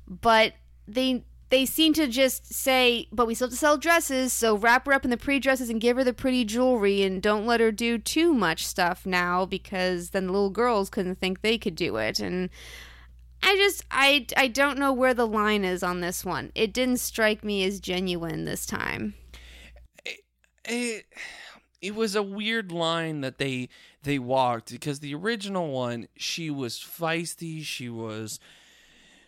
But they they seem to just say, but we still have to sell dresses, so wrap her up in the pretty dresses and give her the pretty jewelry and don't let her do too much stuff now because then the little girls couldn't think they could do it. And I just I I don't know where the line is on this one. It didn't strike me as genuine this time. It, it, it was a weird line that they they walked because the original one she was feisty, she was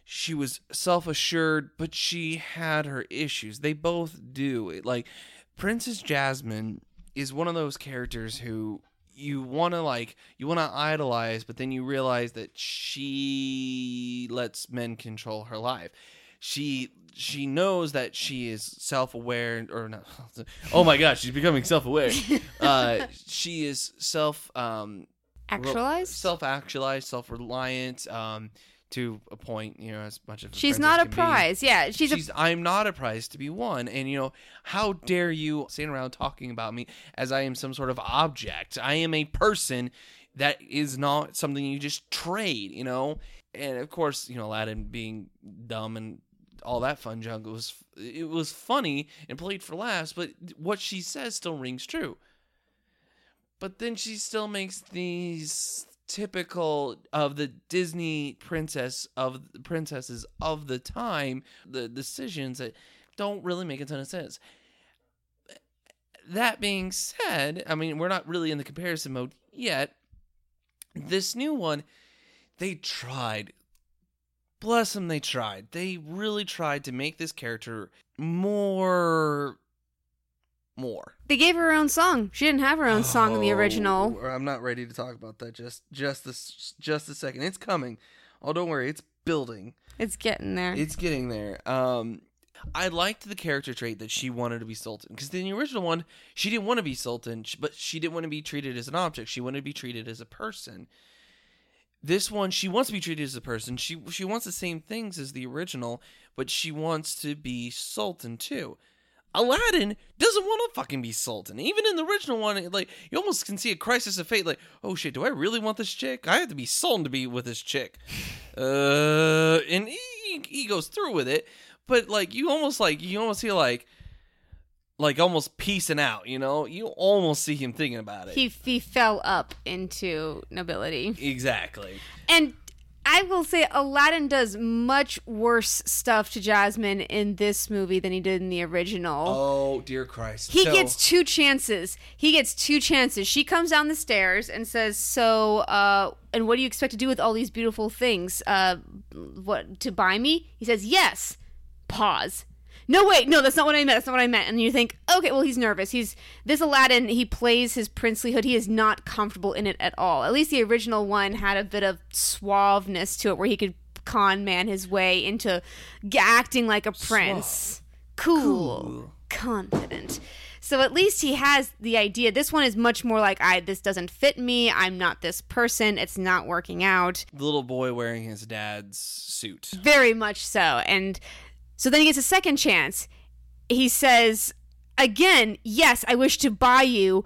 she was self-assured, but she had her issues. They both do. Like Princess Jasmine is one of those characters who you want to like you want to idolize but then you realize that she lets men control her life. She she knows that she is self-aware or not oh my gosh she's becoming self-aware. Uh she is self um actualized? self-actualized self-reliant um to a point, you know, as much of she's not a prize. Be. Yeah, she's. she's a... I'm not a prize to be won, and you know, how dare you stand around talking about me as I am some sort of object? I am a person that is not something you just trade, you know. And of course, you know, Aladdin being dumb and all that fun junk was it was funny and played for laughs, but what she says still rings true. But then she still makes these typical of the Disney princess of princesses of the time, the decisions that don't really make a ton of sense. that being said, I mean, we're not really in the comparison mode yet. This new one, they tried. Bless them, they tried. They really tried to make this character more. More. They gave her her own song. She didn't have her own song in the original. Oh, I'm not ready to talk about that just just this just a second. It's coming. Oh, don't worry, it's building. It's getting there. It's getting there. Um, I liked the character trait that she wanted to be Sultan because in the original one, she didn't want to be Sultan, but she didn't want to be treated as an object. She wanted to be treated as a person. This one, she wants to be treated as a person. She she wants the same things as the original, but she wants to be Sultan too. Aladdin doesn't want to fucking be Sultan. Even in the original one, like you almost can see a crisis of fate. Like, oh shit, do I really want this chick? I have to be Sultan to be with this chick. Uh, and he, he goes through with it, but like you almost like you almost feel like like almost piecing out. You know, you almost see him thinking about it. he he fell up into nobility. exactly. And I will say Aladdin does much worse stuff to Jasmine in this movie than he did in the original. Oh dear Christ. He So- gets two chances. He gets two chances. She comes down the stairs and says, "So, uh, and what do you expect to do with all these beautiful things? Uh, what to buy me?" He says, "Yes." Pause. No, wait, no, that's not what I meant. That's not what I meant. And you think, okay, well, he's nervous. He's this Aladdin. He plays his princely hood. He is not comfortable in it at all. At least the original one had a bit of suaveness to it, where he could con man his way into g- acting like a prince. cool Cool. confident. So at least he has the idea. This one is much more like I this doesn't fit me. I'm not this person. It's not working out. the little boy wearing his dad's suit. Very much so. And so then he gets a second chance. He says again, "Yes, I wish to buy you."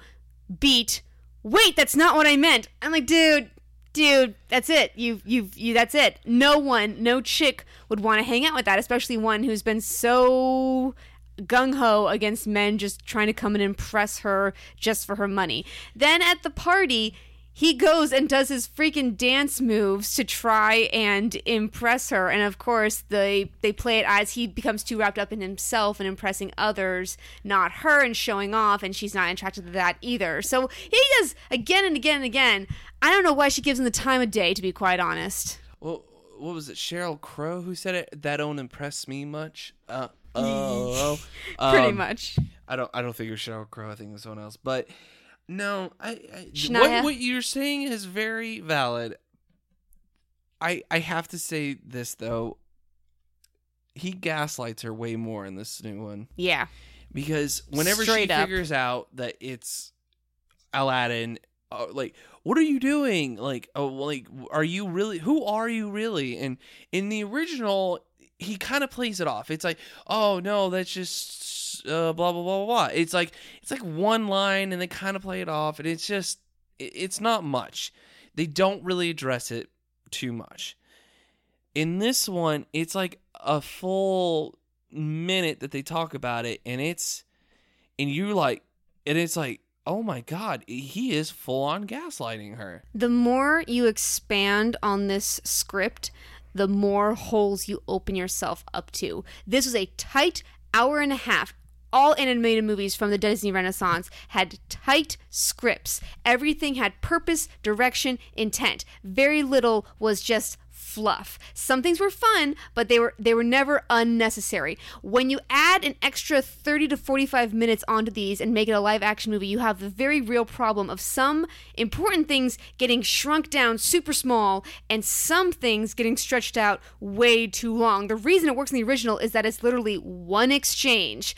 Beat. Wait, that's not what I meant. I'm like, dude, dude, that's it. You, you, you. That's it. No one, no chick would want to hang out with that, especially one who's been so gung ho against men just trying to come and impress her just for her money. Then at the party, he goes and does his freaking dance moves to try and impress her. And of course, they they play it as he becomes too wrapped up in himself and impressing others, not her, and showing off. And she's not attracted to that either. So he does again and again and again. I don't know why she gives him the time of day, to be quite honest. Well, what was it? Sheryl Crow who said it. That don't impress me much. Uh, oh, Pretty um, much. I don't. I don't think it was Sheryl Crow. I think it was someone else. But no, I. I what, what you're saying is very valid. I I have to say this though. He gaslights her way more in this new one Yeah. because whenever Straight she up. figures out that it's Aladdin, uh, like, what are you doing? Like, oh, like, are you really? Who are you really? And in the original, he kind of plays it off. It's like, oh no, that's just uh, blah blah blah blah blah. It's like it's like one line, and they kind of play it off, and it's just it's not much. They don't really address it too much. In this one, it's like a full minute that they talk about it, and it's and you like, and it's like, oh my god, he is full on gaslighting her. The more you expand on this script, the more holes you open yourself up to. This was a tight hour and a half. All animated movies from the Disney Renaissance had tight scripts. Everything had purpose, direction, intent. Very little was just fluff. Some things were fun, but they were they were never unnecessary. When you add an extra 30 to 45 minutes onto these and make it a live action movie, you have the very real problem of some important things getting shrunk down super small and some things getting stretched out way too long. The reason it works in the original is that it's literally one exchange.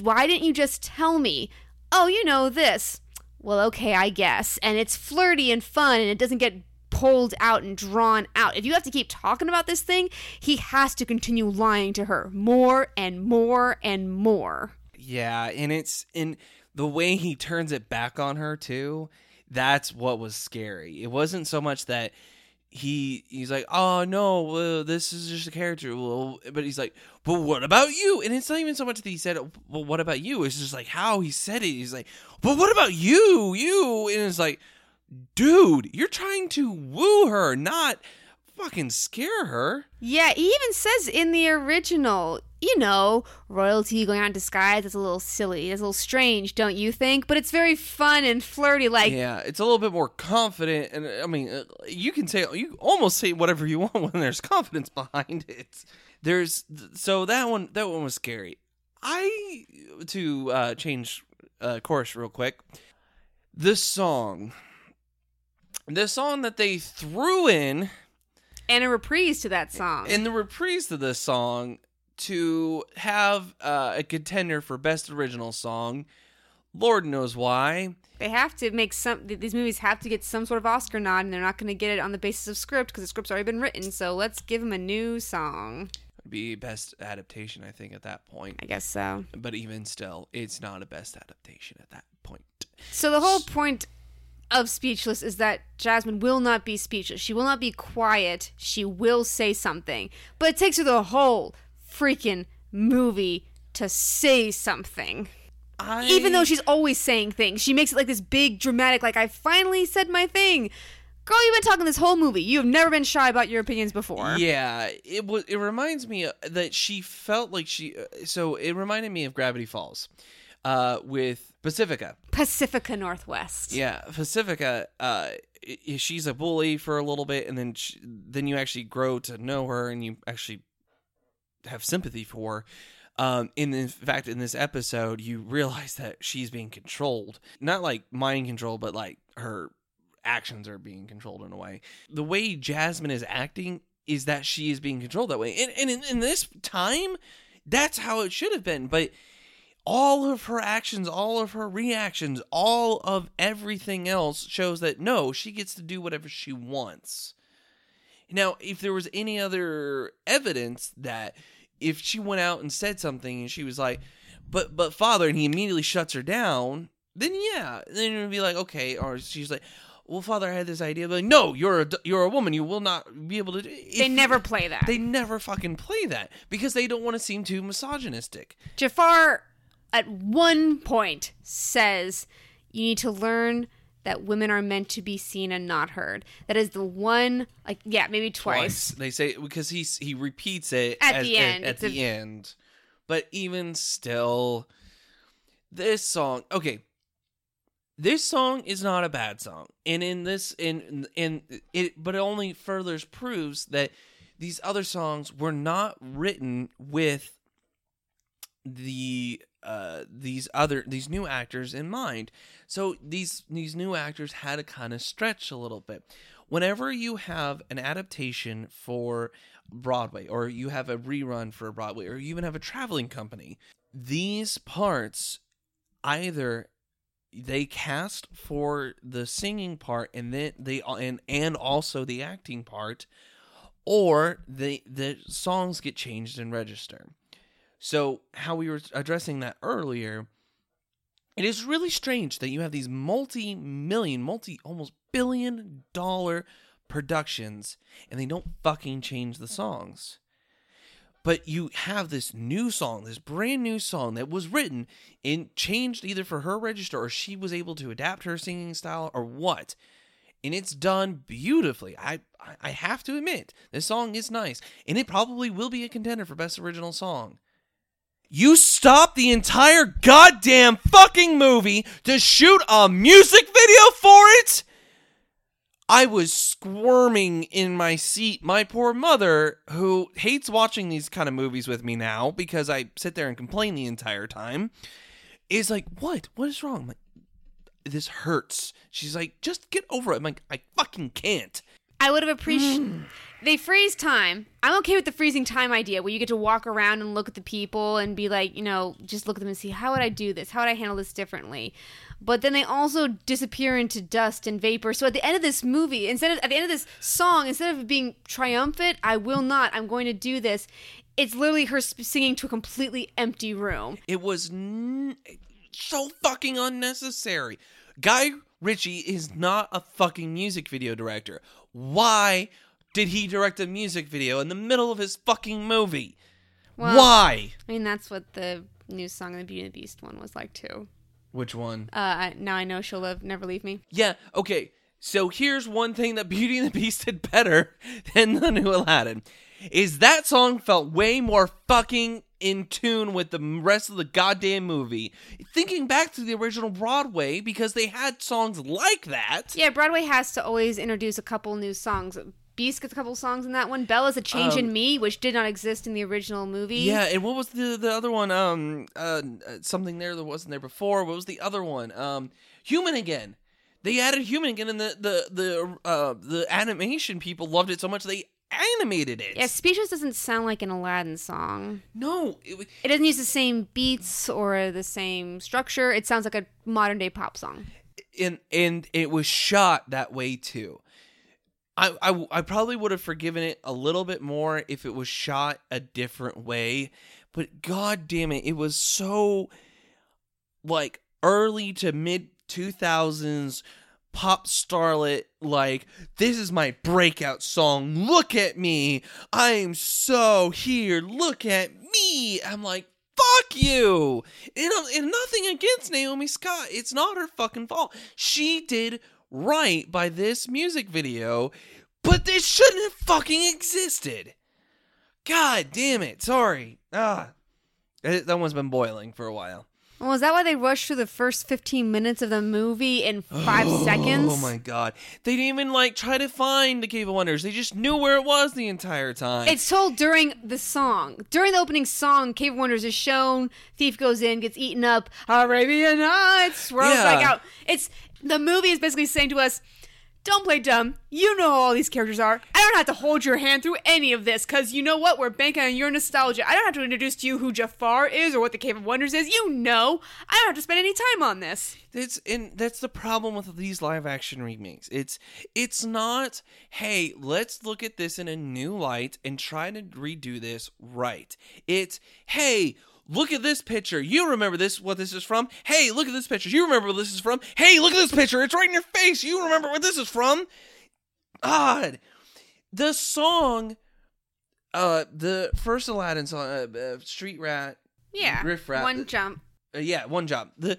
Why didn't you just tell me? Oh, you know this. Well, okay, I guess. And it's flirty and fun and it doesn't get pulled out and drawn out. If you have to keep talking about this thing, he has to continue lying to her more and more and more. Yeah, and it's in the way he turns it back on her too. That's what was scary. It wasn't so much that he he's like, "Oh no, well, this is just a character." Well, but he's like, "But what about you?" And it's not even so much that he said, "Well, what about you?" It's just like how he said it. He's like, "But what about you? You?" And it's like, "Dude, you're trying to woo her, not fucking scare her. Yeah, he even says in the original, you know, royalty going out in disguise is a little silly. It's a little strange, don't you think? But it's very fun and flirty. Like, yeah, it's a little bit more confident, and I mean, uh, you can say you almost say whatever you want when there's confidence behind it. There's so that one that one was scary. I to uh, change uh, course real quick. This song, the song that they threw in and a reprise to that song. in the reprise to this song to have uh, a contender for best original song. Lord knows why. they have to make some. These movies have to get some sort of Oscar nod, and they're not going to get it on the basis of script because the script's already been written. So let's give them a new song. Be best adaptation, I think, at that point. I guess so. But even still, it's not a best adaptation at that point. So the whole point of Speechless is that Jasmine will not be speechless. She will not be quiet. She will say something. But it takes her the whole freaking movie to say something. I, Even though she's always saying things, she makes it like this big dramatic like I finally said my thing. Girl, you've been talking this whole movie. You have never been shy about your opinions before. Yeah, it was. It reminds me uh, that she felt like she. uh, So it reminded me of Gravity Falls, uh, with Pacifica. Pacifica Northwest. Yeah, Pacifica. Uh, she's a bully for a little bit, and then she, then you actually grow to know her, and you actually have sympathy for. her. Um, in, in fact, in this episode, you realize that she's being controlled, not like mind control, but like her actions are being controlled in a way. The way Jasmine is acting is that she is being controlled that way, and and in, in this time, that's how it should have been, but all of her actions, all of her reactions, all of everything else shows that no, she gets to do whatever she wants. Now, if there was any other evidence that if she went out and said something and she was like, "But but father," and he immediately shuts her down, then yeah, then it would be like, okay, or she's like, "Well, father, I had this idea," but like, no, you're a you're a woman, you will not be able to. do They never play that. they never fucking play that because they don't want to seem too misogynistic. Jafar, at one point, says you need to learn that women are meant to be seen and not heard. That is the one, like, yeah, maybe twice. They say because he he repeats it At as- the end. At, It's the a- end, but even still, this song. Okay, this song is not a bad song, and in this in in it, but it only further proves that these other songs were not written with the uh these other these new actors in mind. So these these new actors had to kind of stretch a little bit. Whenever you have an adaptation for broadway or you have a rerun for broadway or you even have a traveling company these parts either they cast for the singing part and then they and and also the acting part or the the songs get changed and register so, how we were addressing that earlier, it is really strange that you have these multi million, multi almost billion dollar productions and they don't fucking change the songs. But you have this new song, this brand new song that was written and changed either for her register or she was able to adapt her singing style or what. And it's done beautifully. I I- have to admit, this song is nice. And it probably will be a contender for best original song. You stopped the entire goddamn fucking movie to shoot a music video for it? I was squirming in my seat. My poor mother, who hates watching these kind of movies with me now because I sit there and complain the entire time, is like, What? What is wrong? I'm like, this hurts. She's like, Just get over it. I'm like, I fucking can't. I would have appreciated. Mm. They freeze time. I'm okay with the freezing time idea where you get to walk around and look at the people and be like, you know, just look at them and see how would I do this? How would I handle this differently? But then they also disappear into dust and vapor. So at the end of this movie, instead of at the end of this song, instead of being triumphant, I will not. I'm going to do this. It's literally her singing to a completely empty room. It was n- so fucking unnecessary. Guy Ritchie is not a fucking music video director. Why did he direct a music video in the middle of his fucking movie? Well, Why? I mean, that's what the new song, the Beauty and the Beast one, was like too. Which one? Uh, I, now I know she'll live, never leave me. Yeah, okay. So here's one thing that Beauty and the Beast did better than the new Aladdin is that song felt way more fucking in tune with the rest of the goddamn movie. Thinking back to the original Broadway because they had songs like that. Yeah, Broadway has to always introduce a couple new songs. Beast gets a couple songs in that one. Bella's a change in Um, me, which did not exist in the original movie. Yeah, and what was the the other one? Um, uh, something there that wasn't there before. What was the other one? Um, Human again. They added Human again, and the the the uh the animation people loved it so much they animated it. Yeah, Speechless doesn't sound like an Aladdin song. No, it, It doesn't use the same beats or the same structure. It sounds like a modern day pop song. and and it was shot that way too. I, I I probably would have forgiven it a little bit more if it was shot a different way, but god damn it, it was so like early to mid 2000s pop starlet like this is my breakout song look at me i'm so here look at me. I'm like fuck you. And, and nothing against naomi scott it's not her fucking fault. She did right by this music video but this shouldn't have fucking existed god damn it sorry ah that one's been boiling for a while Well, is that why they rushed through the first 15 minutes of the movie in five seconds? Oh my god. They didn't even like try to find the Cave of Wonders. They just knew where it was the entire time. It's told during the song. During the opening song, Cave of Wonders is shown. Thief goes in, gets eaten up. Arabian Nights swirls Yeah. back out. It's the movie is basically saying to us, "Don't play dumb. You know who all these characters are. I don't have to hold your hand through any of this because you know what? We're banking on your nostalgia. I don't have to introduce to you who Jafar is or what the Cave of Wonders is. You know. I don't have to spend any time on this. It's and that's the problem with these live action remakes. It's it's not, hey, let's look at this in a new light and try to redo this right. It's hey, look at this picture. You remember this what this is from? Hey, look at this picture. You remember what this is from? Hey, look at this picture. It's right in your face. You remember what this is from? God. The song uh the first Aladdin song uh, uh, Street Rat Yeah. Riff Raff. One jump. uh, yeah, one jump. The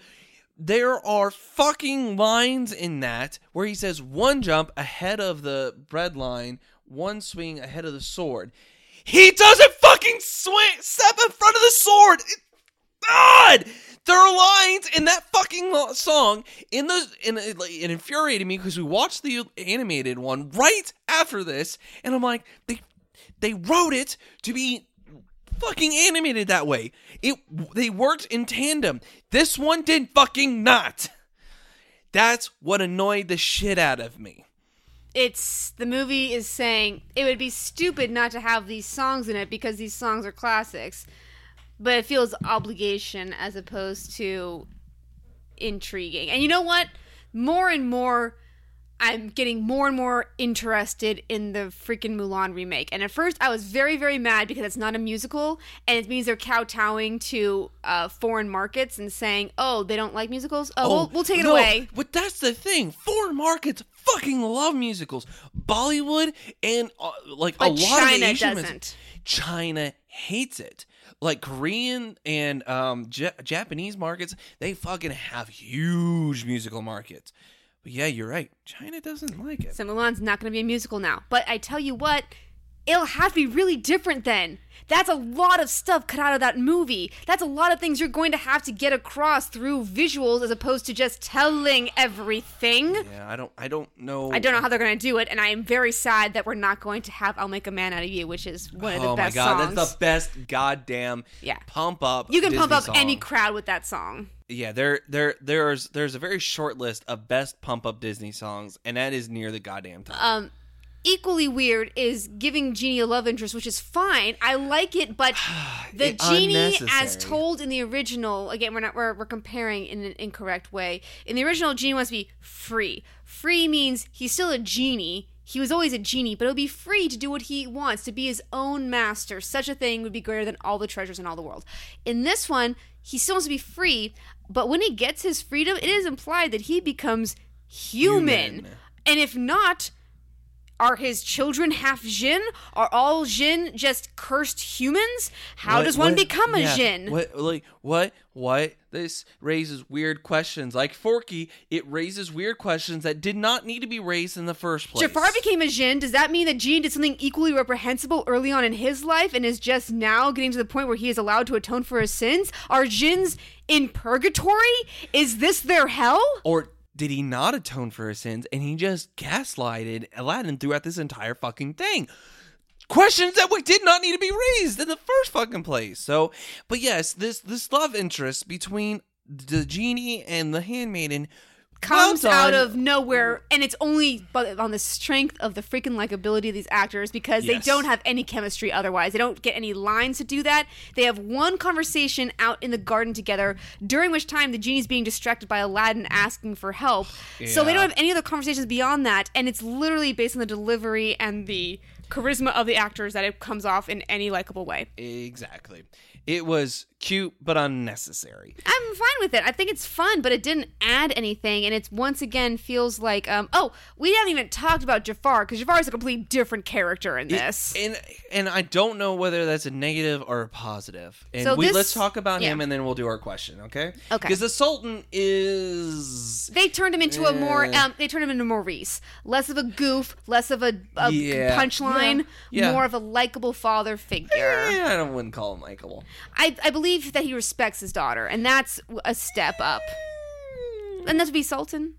there are fucking lines in that where he says one jump ahead of the bread line, one swing ahead of the sword. He doesn't fucking swing step in front of the sword. It- God, there are lines in that fucking song in the in it, it infuriated me because we watched the animated one right after this, and I'm like, they they wrote it to be fucking animated that way. It they worked in tandem. This one did fucking not. That's what annoyed the shit out of me. It's the movie is saying it would be stupid not to have these songs in it because these songs are classics. But it feels obligation as opposed to intriguing. And you know what? More and more i'm getting more and more interested in the freaking mulan remake and at first i was very very mad because it's not a musical and it means they're kowtowing to uh, foreign markets and saying oh they don't like musicals oh, we'll, we'll take it no, away But that's the thing. Foreign markets fucking love musicals. Bollywood and uh, like a lot china of Asian doesn't China hates it. Like Korean and um, Ja- Japanese markets, they fucking have huge musical markets. But yeah, you're right. China doesn't like it. So Mulan's not going to be a musical now. But I tell you what, it'll have to be really different then. That's a lot of stuff cut out of that movie. That's a lot of things you're going to have to get across through visuals as opposed to just telling everything. Yeah, I don't. I don't know. I don't know how they're going to do it, and I am very sad that we're not going to have "I'll Make a Man Out of You," which is one of the oh best my god, songs. that's the best goddamn Yeah. pump up. you can pump Disney up any crowd with that song. Yeah, there there there's there's a very short list of best pump up Disney songs, and that is near the goddamn top. Um, equally weird is giving Genie a love interest, which is fine. I like it, but the It- genie, as told in the original, again, we're not we're, we're comparing in an incorrect way. In the original, genie wants to be free. Free means he's still a genie. He was always a genie, but he'll be free to do what he wants, to be his own master. Such a thing would be greater than all the treasures in all the world. In this one, he still wants to be free, but when he gets his freedom, it is implied that he becomes human. Human. And if not, are his children half Jinn? Are all Jinn just cursed humans? How What- does one what- become a yeah, Jinn? What like what what? This raises weird questions. Like Forky, it raises weird questions that did not need to be raised in the first place. Jafar became a Jinn. Does that mean that Jean did something equally reprehensible early on in his life and is just now getting to the point where he is allowed to atone for his sins? Are Jinns in purgatory? Is this their hell? or did he not atone for his sins and he just gaslighted Aladdin throughout this entire fucking thing? Questions that we did not need to be raised in the first fucking place. So, but yes, this this love interest between the genie and the handmaiden comes well out of nowhere and it's only on the strength of the freaking likability of these actors because Yes. they don't have any chemistry otherwise. They don't get any lines to do that. They have one conversation out in the garden together during which time the genie's being distracted by aladdin asking for help. So they don't have any other conversations beyond that and it's literally based on the delivery and the charisma of the actors that it comes off in any likable way. Exactly. It was cute but unnecessary. I'm fine with it. I think it's fun, but it didn't add anything, and it's once again feels like um oh we haven't even talked about Jafar because Jafar is a complete different character in this. And and I don't know whether that's a negative or a positive. And So we this- let's talk about him and then we'll do our question, okay? Okay. Because the Sultan is they turned him into a more Eh. um they turned him into Maurice, less of a goof, less of a, a Yeah. punchline, Yeah. Yeah. more of a likable father figure. Eh, I wouldn't call him likable. I I believe that he respects his daughter, and that's a step up. And that would be Sultan.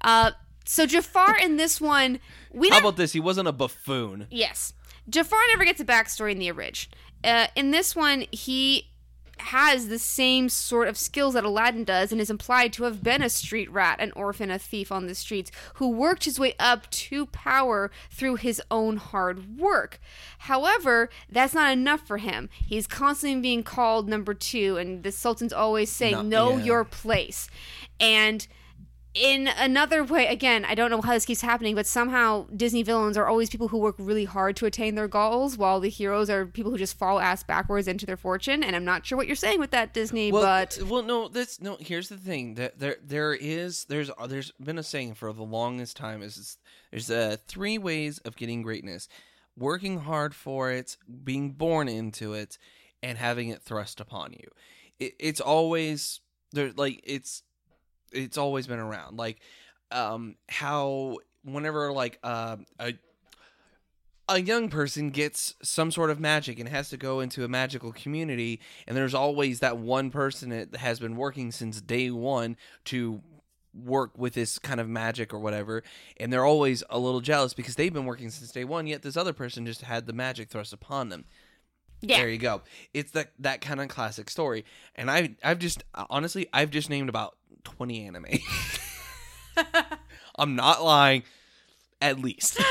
Uh, so Jafar in this one, we How about this? He wasn't a buffoon. Yes. Jafar never gets a backstory in the original. Uh, in this one, he has the same sort of skills that Aladdin does and is implied to have been a street rat, an orphan, a thief on the streets, who worked his way up to power through his own hard work. However, that's not enough for him. He's constantly being called number two, and the Sultan's always saying, No- Know yeah. your place. And in another way, again, I don't know how this keeps happening, but somehow Disney villains are always people who work really hard to attain their goals, while the heroes are people who just fall ass backwards into their fortune. And I'm not sure what you're saying with that, Disney, Well, but well, no, that's no. Here's the thing that there there is there's there's been a saying for the longest time is there's uh, three ways of getting greatness: working hard for it, being born into it, and having it thrust upon you. It, it's always there, like it's it's always been around. Like um how whenever like uh, a a young person gets some sort of magic and has to go into a magical community and there's always that one person that has been working since day one to work with this kind of magic or whatever and they're always a little jealous because they've been working since day one yet this other person just had the magic thrust upon them yeah. there you go it's that that kind of classic story and i i've just honestly i've just named about 20 anime i'm not lying at least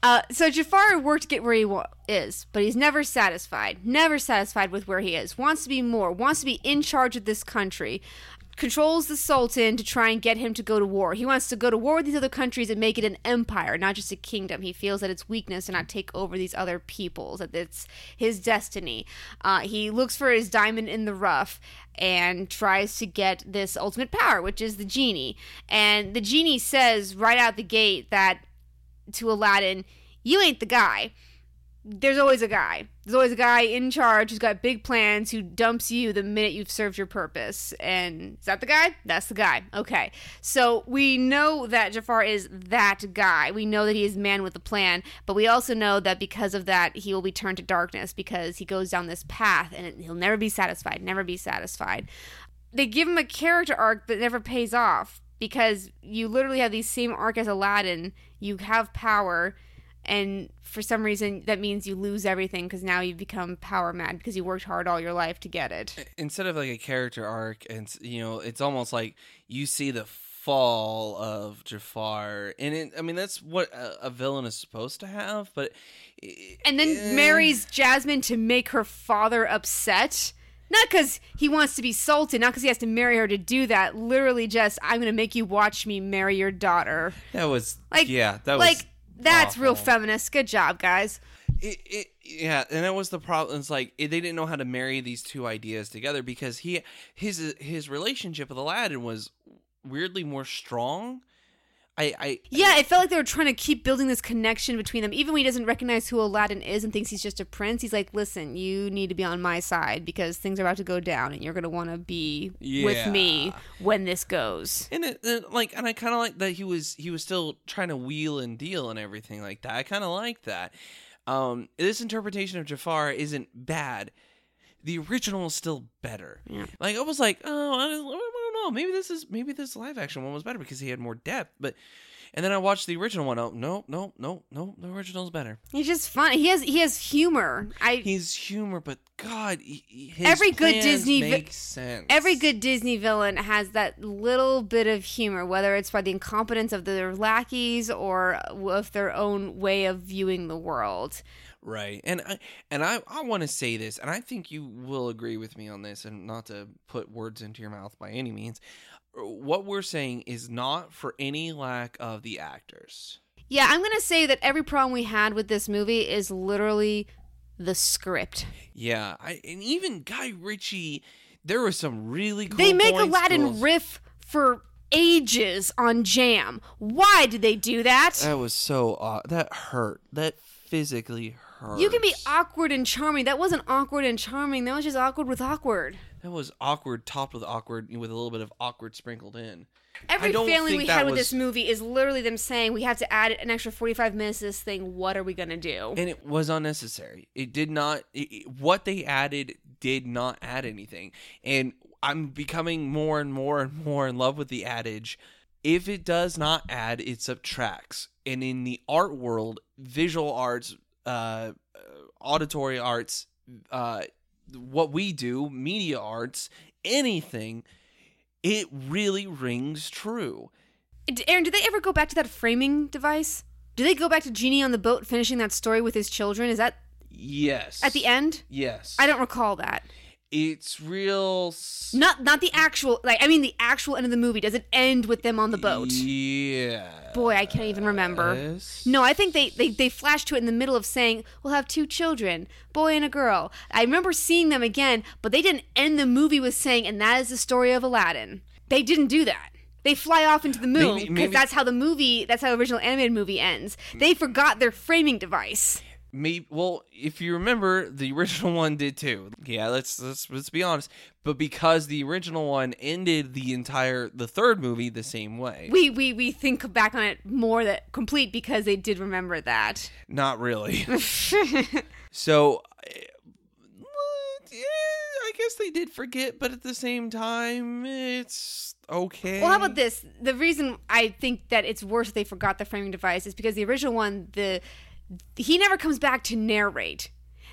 Uh, so Jafar worked to get where he wa- is, but he's never satisfied. Never satisfied with where he is. Wants to be more. Wants to be in charge of this country. Controls the Sultan to try and get him to go to war. He wants to go to war with these other countries and make it an empire, not just a kingdom. He feels that it's weakness to not take over these other peoples. That it's his destiny. Uh, he looks for his diamond in the rough and tries to get this ultimate power, which is the genie. And the genie says right out the gate that to Aladdin, you ain't the guy. There's always a guy. There's always a guy in charge who's got big plans who dumps you the minute you've served your purpose. And is that the guy? That's the guy. Okay. So we know that Jafar is that guy. We know that he is man with a plan, but we also know that because of that, he will be turned to darkness because he goes down this path and he'll never be satisfied, never be satisfied they give him a character arc that never pays off because you literally have the same arc as Aladdin. You have power, and for some reason that means you lose everything because now you've become power mad because you worked hard all your life to get it. instead of like a character arc and you know it's almost like you see the fall of Jafar and it, I mean that's what a, a villain is supposed to have but And then eh, marries Jasmine to make her father upset. Not because he wants to be sultan, not because he has to marry her to do that. Literally, just I'm going to make you watch me marry your daughter. that was Like, yeah that like was that's real feminist. Good job, guys. it, it yeah and that was the problem it's like it, they didn't know how to marry these two ideas together because he his his relationship with Aladdin was weirdly more strong I, I Yeah, it felt like they were trying to keep building this connection between them. Even when he doesn't recognize who Aladdin is and thinks he's just a prince, he's like, "Listen, you need to be on my side because things are about to go down, and you're going to want to be with me when this goes." and it, it, like and I kind of like that he was he was still trying to wheel and deal and everything like that. I kind of like that. Um, this interpretation of Jafar isn't bad. The original is still better. Yeah. Like I was like, oh, I don't, I don't know. Maybe this is maybe this live action one was better because he had more depth. But and then I watched the original one. Oh no, no, no, no. The original's better. He's just fun. He has he has humor. I He's humor, but God, he- he- his Every good Disney vi- makes sense. every good Disney villain has that little bit of humor, whether it's by the incompetence of their lackeys or of their own way of viewing the world. Right. And I and I, I want to say this, and I think you will agree with me on this, and not to put words into your mouth by any means. Uh, what we're saying is not for any lack of the actors. Yeah, I'm gonna say that every problem we had with this movie is literally the script. Yeah, I and even Guy Ritchie, there was some really cool. they make points, Aladdin girls. riff for ages on Jam. Why did they do that? That was so odd. That hurt. That physically you can be awkward and charming. That wasn't awkward and charming. That was just awkward with awkward. That was awkward, topped with awkward, with a little bit of awkward sprinkled in. Every failing we had with was- this movie is literally them saying we have to add an extra 45 minutes to this thing. What are we gonna do? and it was unnecessary. It did not. It, it- what they added did not add anything. And I'm becoming more and more and more in love with the adage: if it does not add, it subtracts. And in the art world, visual arts, uh, auditory arts, uh, what we do, media arts, anything, it really rings true. Aaron, did they ever go back to that framing device? Do they go back to Genie on the boat finishing that story with his children? Is that Yes. at the end? Yes. I don't recall that. It's real. s- Not not the actual like I mean the actual end of the movie. Does it end with them on the boat? Yeah. Boy, I can't even remember. Yes. No, I think they, they they flash to it in the middle of saying we'll have two children, boy and a girl. I remember seeing them again, but they didn't end the movie with saying, and that is the story of Aladdin. They didn't do that. They fly off into the moon because that's how the movie, that's how the original animated movie ends. They forgot their framing device. Maybe. Well, if you remember, the original one did too. Yeah. Let's let's let's be honest. But because the original one ended the entire the third movie the same way. We we we think back on it more that complete because they did remember that. Not really. so. eh, Yeah, I guess they did forget, but at the same time, it's okay. Well, how about this? The reason I think that it's worse they forgot the framing device is because the original one, the he never comes back to narrate.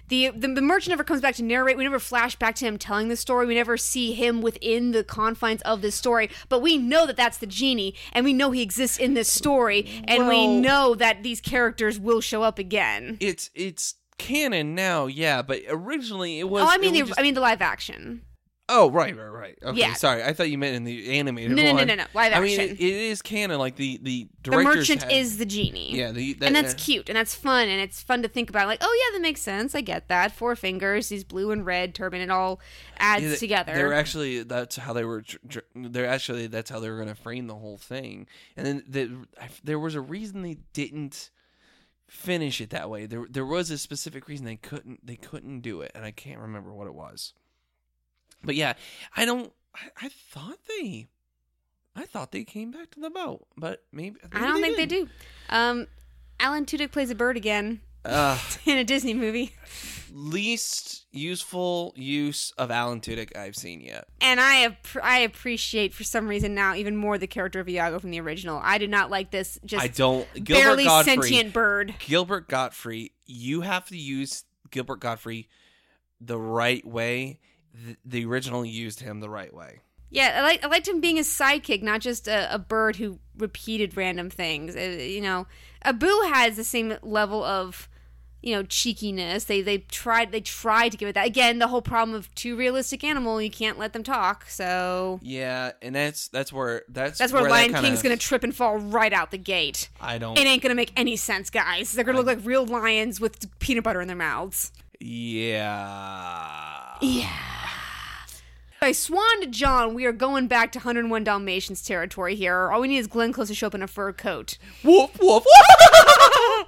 The, the the merchant never comes back to narrate. We never flash back to him telling the story. We never see him within the confines of this story. But we know that that's the genie, and we know he exists in this story, and we know that these characters will show up again. It's it's canon now, yeah, but originally it was. oh, I mean, the, just- I mean the live action. Oh, right, right, right. Okay, Yeah. sorry. I thought you meant in the animated No, no, no, one. no, no, live action. I mean, it, it is canon. Like the the The merchant is the genie. yeah, the, that, and that's uh, cute and that's fun and it's fun to think about like oh yeah that makes sense i get that four fingers these blue and red turban it all adds yeah, they- together They're actually that's how they were. They're actually that's how they were going to frame the whole thing. And then the, there was a reason they didn't finish it that way. There there was a specific reason they couldn't they couldn't do it, and I can't remember what it was. But yeah, I don't. I, I thought they. I thought they came back to the boat, but maybe, i don't think they didn't. do um alan tudyk plays a bird again Ugh. in a disney movie least useful use of Alan Tudyk I've seen yet. and i ap- i appreciate for some reason now even more the character of iago from the original i did not like this just I don't. Gilbert barely Gottfried. sentient bird Gilbert Gottfried. You have to use Gilbert Gottfried the right way. The, the original used him the right way. Yeah, I like I liked him being a sidekick, not just a, a bird who repeated random things. Uh, you know, Abu has the same level of you know cheekiness. They they tried they tried to give it that again. The whole problem of too realistic animal, you can't let them talk. So Yeah, and that's that's where that's that's where, that Lion kinda- King's gonna trip and fall right out the gate. I don't. It ain't gonna make any sense, guys. They're gonna look like real lions with peanut butter in their mouths. Yeah. Yeah. By Swan to John, we are going back to 101 Dalmatians territory here. All we need is Glenn Close to show up in a fur coat. Woof woof. woof.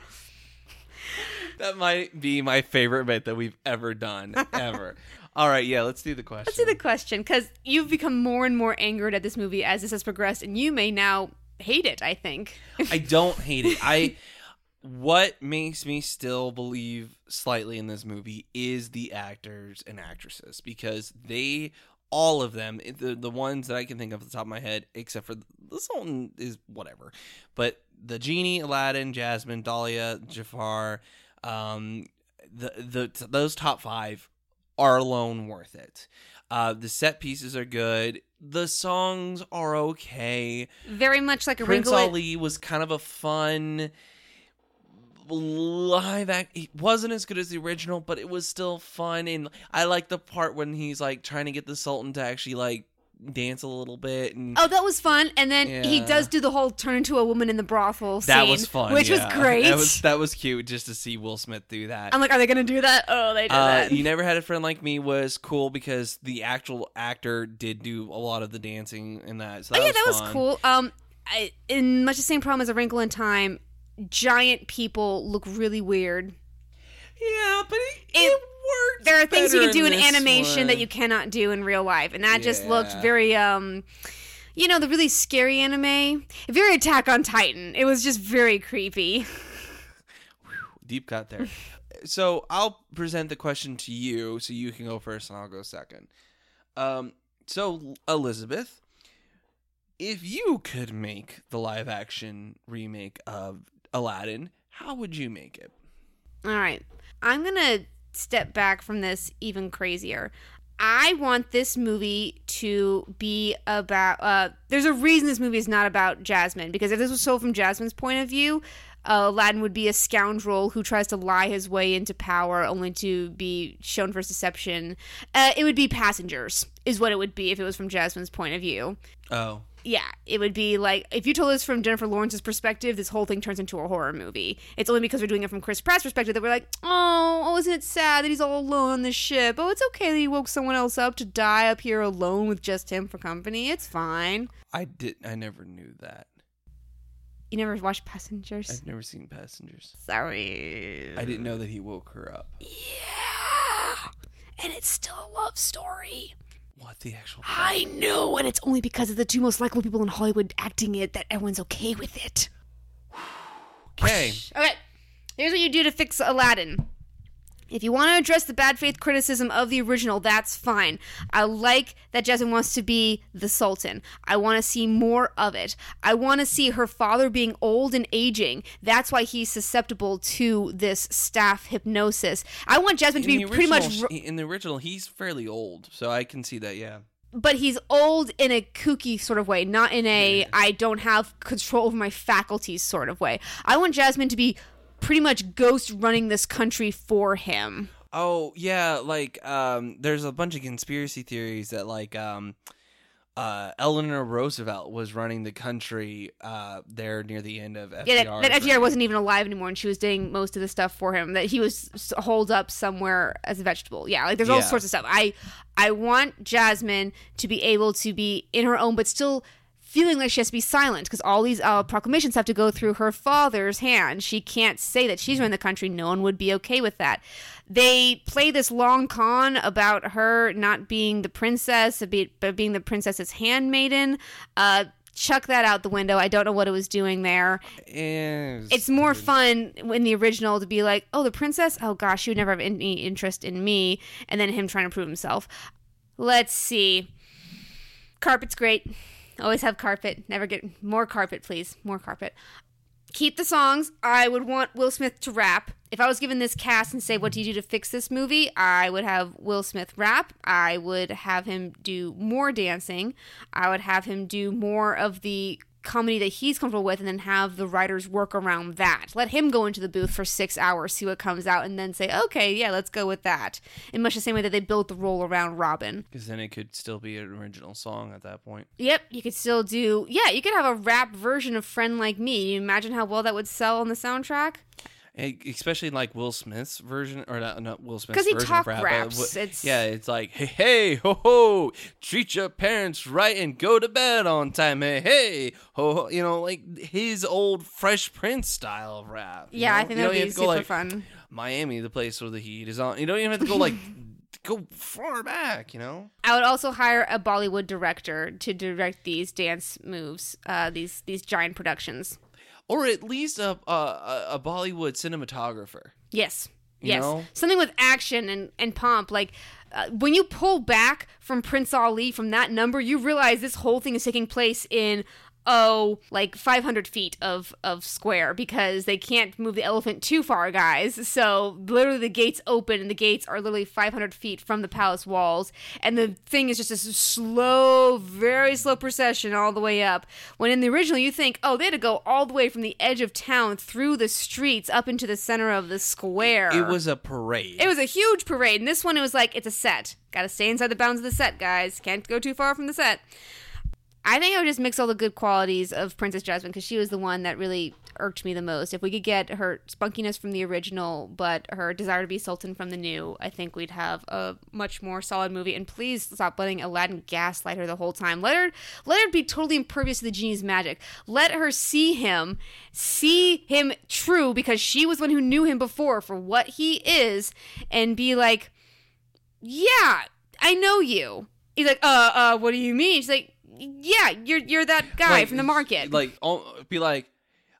that might be my favorite bit that we've ever done ever. All right, yeah, let's do the question. Let's do the question, because you've become more and more angered at this movie as this has progressed, and you may now hate it, I think. I don't hate it. I what makes me still believe slightly in this movie is the actors and actresses because they all of them the the ones that I can think of at the top of my head except for the Sultan is whatever. But the genie Aladdin Jasmine Dalia Jafar um the the those top 5 are alone worth it. Uh the set pieces are good. The songs are okay. Very much like a Prince wrinkle. Ali was kind of a fun live act. It wasn't as good as the original, but it was still fun. And I like the part when he's like trying to get the Sultan to actually like dance a little bit. And Oh, that was fun. And then he does do the whole turn into a woman in the brothel scene. that was fun, Which yeah. was great. That was that was cute just to see Will Smith do that. I'm like, are they going to do that? Oh, they did Uh, that. you never had a friend like me was cool because the actual actor did do a lot of the dancing in that. So that oh, yeah, was that was cool. Um, I, in much the same problem as A Wrinkle in Time, giant people look really weird. Yeah, but it, It- it worked. There are things you can do in this animation one. that you cannot do in real life, and that just looked very um. You know the really scary anime, very Attack on Titan. It was just very creepy. deep cut there. so I'll present the question to you, so you can go first, and I'll go second. Um, so Elizabeth, if you could make the live action remake of Aladdin, how would you make it? All right. I'm going to step back from this even crazier. I want this movie to be about. Uh, there's a reason this movie is not about Jasmine, because if this was sold from Jasmine's point of view, uh, Aladdin would be a scoundrel who tries to lie his way into power only to be shown for his deception. Uh, it would be passengers, is what it would be if it was from Jasmine's point of view Oh, yeah, it would be like if you told us from Jennifer Lawrence's perspective, this whole thing turns into a horror movie. It's only because we're doing it from Chris Pratt's perspective that we're like, oh, oh, isn't it sad that he's all alone on the ship? Oh, it's okay that he woke someone else up to die up here alone with just him for company. It's fine. I did. I never knew that. You never watched Passengers? I've never seen Passengers. Sorry. I didn't know that he woke her up. Yeah, and it's still a love story. What the actual? I know, and it's only because of the two most likable people in Hollywood acting it that everyone's okay with it. Okay. Okay, here's what you do to fix Aladdin. If you want to address the bad faith criticism of the original, that's fine. I like that Jasmine wants to be the Sultan. I want to see more of it. I want to see her father being old and aging. That's why he's susceptible to this staff hypnosis. I want Jasmine to be the pretty much. original- in the original, he's fairly old, so I can see that. Yeah. but he's old in a kooky sort of way, not in a I don't have control over my faculties sort of way. I want Jasmine to be pretty much ghost running this country for him. Oh yeah, like um, there's a bunch of conspiracy theories that like um, uh, Eleanor Roosevelt was running the country uh, there near the end of FDR. Yeah, that, that FDR wasn't even alive anymore, and she was doing most of the stuff for him. That he was holed up somewhere as a vegetable. Yeah, like there's all Yeah. sorts of stuff. I I want Jasmine to be able to be in her own, but still feeling like she has to be silent because all these uh, proclamations have to go through her father's hand. She can't say that she's running the country. No one would be okay with that. They play this long con about her not being the princess, but being the princess's handmaiden. Uh, chuck that out the window. I don't know what it was doing there was it's more fun in the original to be like, oh, the princess? Oh gosh, she would never have any interest in me. And then him trying to prove himself. Let's see. Carpet's great. Always have carpet. Never get more carpet, please. More carpet. Keep the songs. I would want Will Smith to rap. If I was given this cast and say, what do you do to fix this movie? I would have Will Smith rap. I would have him do more dancing. I would have him do more of the comedy that he's comfortable with and then have the writers work around that. Let him go into the booth for six hours, see what comes out, and then say, okay, yeah, let's go with that. In much the same way that they built the role around Robin. because then it could still be an original song at that point. Yep, you could still do, yeah, you could have a rap version of Friend Like Me. You imagine how well that would sell on the soundtrack? Especially like Will Smith's version or not, not Will Smith's he version talk of rap. raps. It's- yeah, it's like hey hey ho ho, treat your parents right and go to bed on time. Hey hey ho, ho. you know like his old Fresh Prince style of rap. Yeah, I think that would be even have to super like fun. Miami, the place where the heat is on. You don't even have to go like go far back. You know. I would also hire a Bollywood director to direct these dance moves, uh, these these giant productions. Or at least a a, a- Bollywood cinematographer. Yes. You yes. know? Something with action and, and pomp. Like uh, when you pull back from Prince Ali from that number, you realize this whole thing is taking place in oh like 500 feet of of square because they can't move the elephant too far guys so literally the gates open and the gates are literally 500 feet from the palace walls and the thing is just a slow very slow procession all the way up when in the original you think oh they had to go all the way from the edge of town through the streets up into the center of the square It was a parade. it was a huge parade, and this one it was like it's a set. Got to stay inside the bounds of the set, guys. Can't go too far from the set. I think I would just mix all the good qualities of Princess Jasmine because she was the one that really irked me the most. If we could get her spunkiness from the original, but her desire to be Sultan from the new, I think we'd have a much more solid movie. And please stop letting Aladdin gaslight her the whole time. Let her let her be totally impervious to the genie's magic. Let her see him, see him true because she was one who knew him before for what he is, and be like, yeah, I know you. He's like, uh, uh, what do you mean? She's like, yeah, you're you're that guy Like, from the market. Like, oh, be like,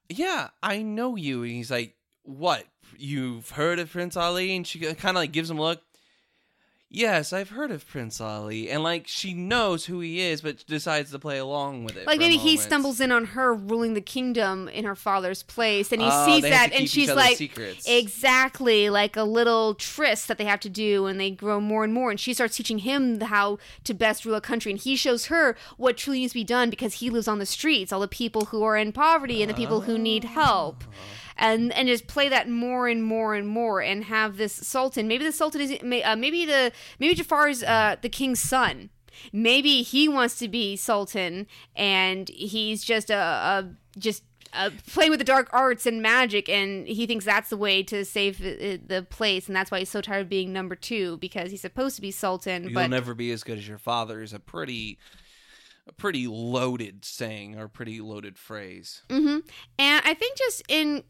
yeah, I know you. And he's like, what? You've heard of Prince Ali? And she kind of like gives him a look. Yes, I've heard of Prince Ali, and like she knows who he is, but decides to play along with it. like maybe he stumbles in on her ruling the kingdom in her father's place, and he Oh, sees that, and she's like, secrets. exactly, like a little tryst that they have to do, and they grow more and more. And she starts teaching him how to best rule a country, and he shows her what truly needs to be done because he lives on the streets, all the people who are in poverty and the people who need ah. help. And and just play that more and more and more and have this sultan. Maybe the sultan is uh, maybe the maybe Jafar is uh, the king's son. Maybe he wants to be sultan and he's just a, a just uh, playing with the dark arts and magic and he thinks that's the way to save the, the place and that's why he's so tired of being number two because he's supposed to be sultan You'll but never be as good as your father is a pretty, a pretty loaded saying or pretty loaded phrase. hmm And I think just in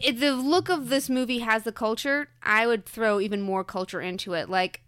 it, the look of this movie has the culture. I would throw even more culture into it. Like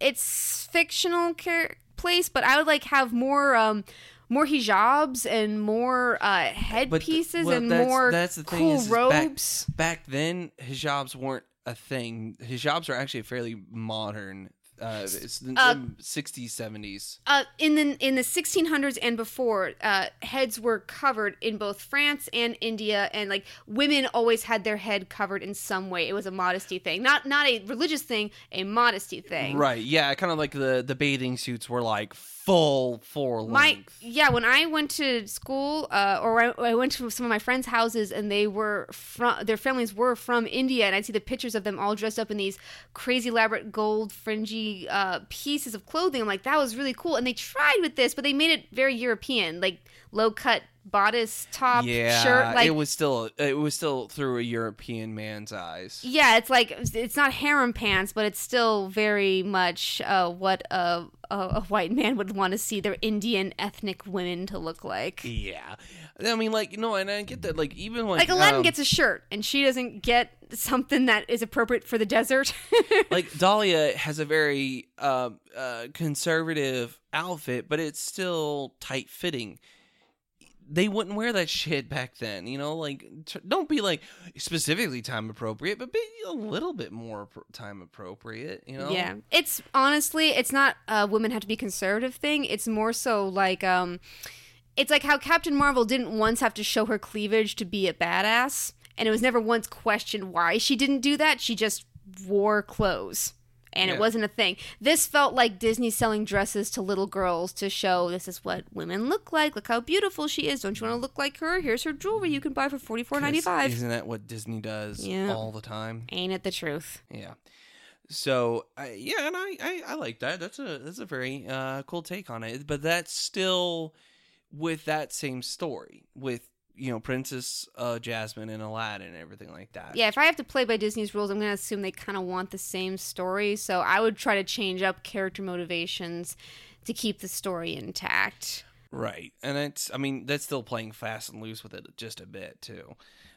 it's fictional char- place, but I would like have more um more hijabs and more uh headpieces well, and that's- more that's the thing cool is, is back- robes. Back then, hijabs weren't a thing. Hijabs are actually fairly modern. Uh, it's the Uh, 60s, 70s. Uh, in the in the 1600s and before, uh, heads were covered in both France and India, and like women always had their head covered in some way. It was a modesty thing, not not a religious thing, a modesty thing. Right, yeah, kind of like the the bathing suits were like full full my length. yeah when i went to school uh, or I, I went to some of my friends houses and they were from their families were from india and i'd see the pictures of them all dressed up in these crazy elaborate gold fringy uh, pieces of clothing i'm like that was really cool and they tried with this but they made it very european like low cut bodice top yeah, shirt like it was still it was still through a European man's eyes. yeah, it's like it's not harem pants, but it's still very much uh, what a, a a white man would want to see their Indian ethnic women to look like. Yeah, I mean, like no, and I get that. Like even like Like Aladdin um, gets a shirt, and she doesn't get something that is appropriate for the desert. like Dalia has a very um, uh, conservative outfit, but it's still tight fitting. They wouldn't wear that shit back then, you know. Like, t- don't be like specifically time appropriate, but be a little bit more appro- time appropriate, you know. Yeah, it's honestly, it's not a women have to be conservative thing. It's more so like, um, it's like how Captain Marvel didn't once have to show her cleavage to be a badass, and it was never once questioned why she didn't do that. She just wore clothes. And Yeah. it wasn't a thing. This felt like Disney selling dresses to little girls to show this is what women look like. Look how beautiful she is. Don't you want to look like her? Here's her jewelry you can buy for forty four ninety five. Isn't that what Disney does Yeah. all the time? Ain't it the truth? Yeah. So I yeah, and I, I I like that. That's a that's a very uh, cool take on it. But that's still with that same story with you know Princess uh, Jasmine and Aladdin and everything like that. Yeah, if I have to play by Disney's rules, I'm going to assume they kind of want the same story. So I would try to change up character motivations to keep the story intact. Right. And it's, I mean, that's still playing fast and loose with it just a bit, too.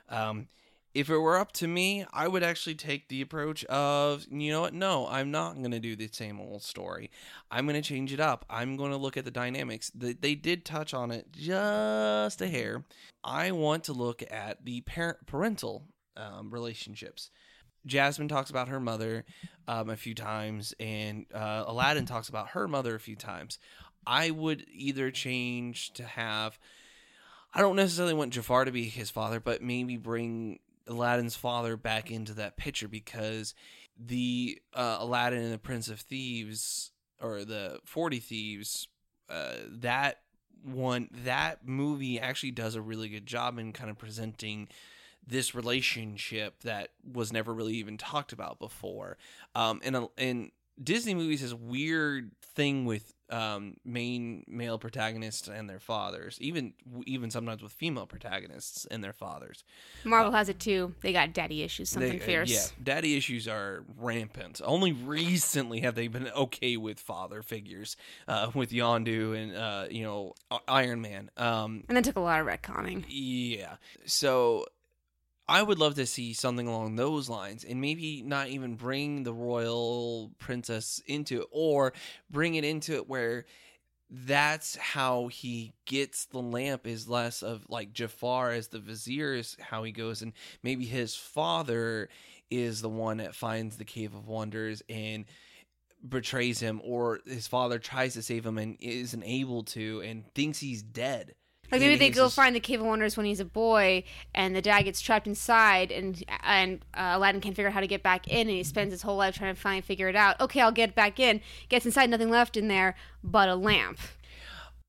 Um, if it were up to me, I would actually take the approach of, you know what? No, I'm not going to do the same old story. I'm going to change it up. I'm going to look at the dynamics. They, they did touch on it just a hair. I want to look at the parent parental um, relationships. Jasmine talks about her mother um, a few times, and uh, Aladdin talks about her mother a few times. I would either change to have. I don't necessarily want Jafar to be his father, but maybe bring Aladdin's father back into that picture because the uh, Aladdin and the Prince of Thieves or the Forty Thieves, uh, that one that movie actually does a really good job in kind of presenting this relationship that was never really even talked about before. Um, and and Disney movies has weird thing with um, main male protagonists and their fathers, even even sometimes with female protagonists and their fathers. Marvel uh, has it too. They got daddy issues, something they, uh, fierce. Yeah, daddy issues are rampant. Only recently have they been okay with father figures, uh, with Yondu and uh, you know Iron Man. Um, and then took a lot of retconning. Yeah, so I would love to see something along those lines and maybe not even bring the royal princess into it or bring it into it where that's how he gets the lamp is less of like Jafar as the vizier is how he goes and maybe his father is the one that finds the cave of wonders and betrays him or his father tries to save him and isn't able to and thinks he's dead like maybe they go find the Cave of Wonders when he's a boy, and the dad gets trapped inside, and and uh, Aladdin can't figure out how to get back in, and he spends his whole life trying to finally figure it out. Okay, I'll get back in. Gets inside, nothing left in there but a lamp.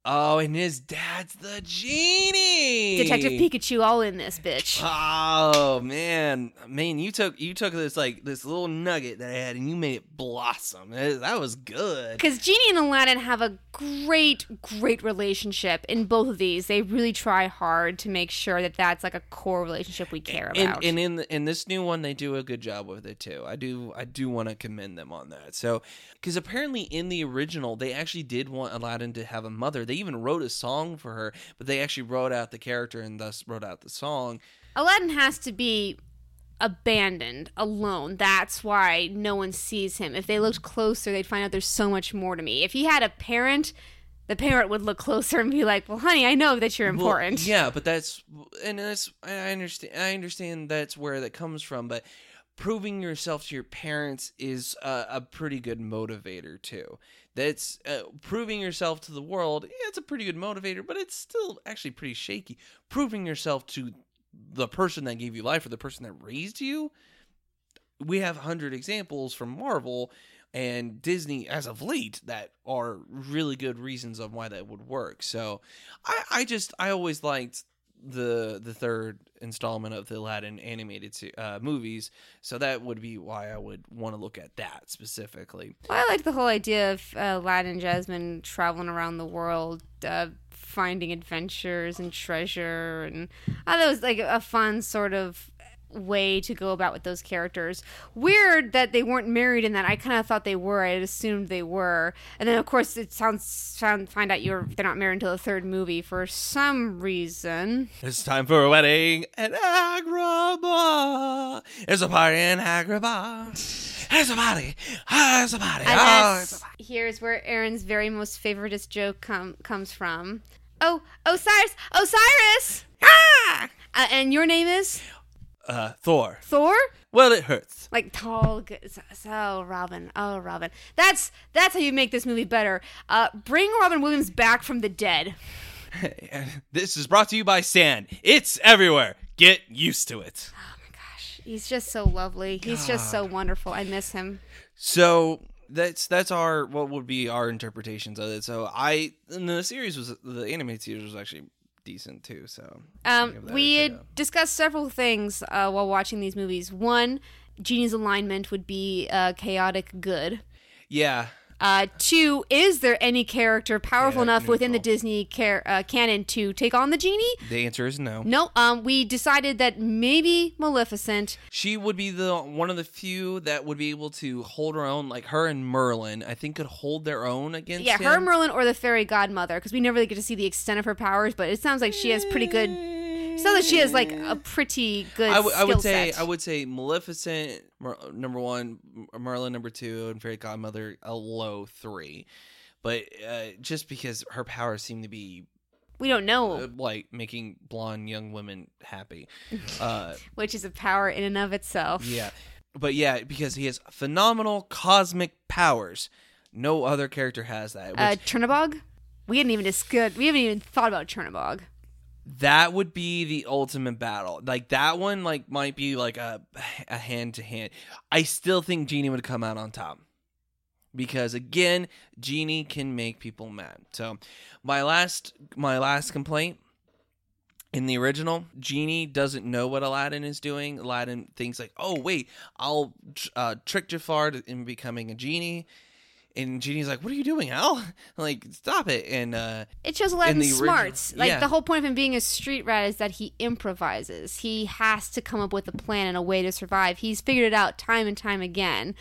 Oh, and his dad's the genie. Detective Pikachu all in this bitch. Oh man, man, you took you took this like this little nugget that I had and you made it blossom. That was good. Because Genie and Aladdin have a great, great relationship in both of these. They really try hard to make sure that that's like a core relationship we care and, about. And in the, in this new one, they do a good job with it too. I do I do want to commend them on that. So because apparently in the original, they actually did want Aladdin to have a mother they even wrote a song for her, but they actually wrote out the character and thus wrote out the song. Aladdin has to be abandoned, alone. That's why no one sees him. If they looked closer, they'd find out there's so much more to me. If he had a parent, the parent would look closer and be like, "Well, honey, I know that you're important." Well, yeah, but that's and that's I understand. I understand that's where that comes from, but proving yourself to your parents is a, a pretty good motivator too that's uh, proving yourself to the world. Yeah, it's a pretty good motivator, but it's still actually pretty shaky. Proving yourself to the person that gave you life or the person that raised you. We have hundred examples from Marvel and Disney as of late that are really good reasons of why that would work. So I, I just I always liked the the third installment of the Aladdin animated uh, movies, so that would be why I would want to look at that specifically. Well, I like the whole idea of uh, Aladdin and Jasmine traveling around the world, uh, finding adventures and treasure, and it was like a fun sort of way to go about with those characters. Weird that they weren't married in that. I kind of thought they were. I assumed they were. And then of course it sounds found find out you're they're not married until the third movie for some reason. It's time for a wedding at Agrabah. It's a party in Agrabah. It's a party. Oh, a party. Oh, a party. Here's where Aaron's very most favoriteest joke com- comes from. Oh, Osiris! Osiris! Ah! Uh, and your name is? Uh, Thor. Thor? Well, it hurts. Like tall. Oh, Robin. Oh, Robin. That's that's how you make this movie better. Uh, bring Robin Williams back from the dead. this is brought to you by Sand. It's everywhere. Get used to it. Oh my gosh, he's just so lovely. He's just so wonderful. I miss him. So that's that's our what would be our interpretations of it. So I the series was the animated series was actually decent too. So um, we discussed several things uh, while watching these movies. One, Genie's alignment would be uh, chaotic good. Yeah, Uh, two, is there any character powerful Yeah, enough within the. Disney car- uh, canon to take on the genie? The answer is no. No. Um, we decided that maybe Maleficent. She would be the one of the few that would be able to hold her own. Like her and Merlin, I think could hold their own against. Yeah, her. Merlin, or the fairy godmother, because we never really get to see the extent of her powers. But it sounds like she has pretty good. It that she has like a pretty good. I, w- I would say set. I would say Maleficent Mer- number one, Merlin number two, and Fairy Godmother a low three. But uh, just because her powers seem to be We don't know uh, like making blonde young women happy. Uh, which is a power in and of itself. yeah, but yeah, because he has phenomenal cosmic powers. No other character has that. Which, Uh, Chernabog. We hadn't even discussed. We haven't even thought about Chernabog. That would be the ultimate battle. Like that one, like might be like a a hand to hand. I still think Genie would come out on top because again, Genie can make people mad. So my last my last complaint in the original, Genie doesn't know what Aladdin is doing. Aladdin thinks like, "Oh wait, I'll uh, trick Jafar in becoming a genie." And Genie's like, "What are you doing, Al? like, stop it!" And uh, It shows Aladdin's the original- smarts. Like yeah. the whole point of him being a street rat is that he improvises. He has to come up with a plan and a way to survive. He's figured it out time and time again.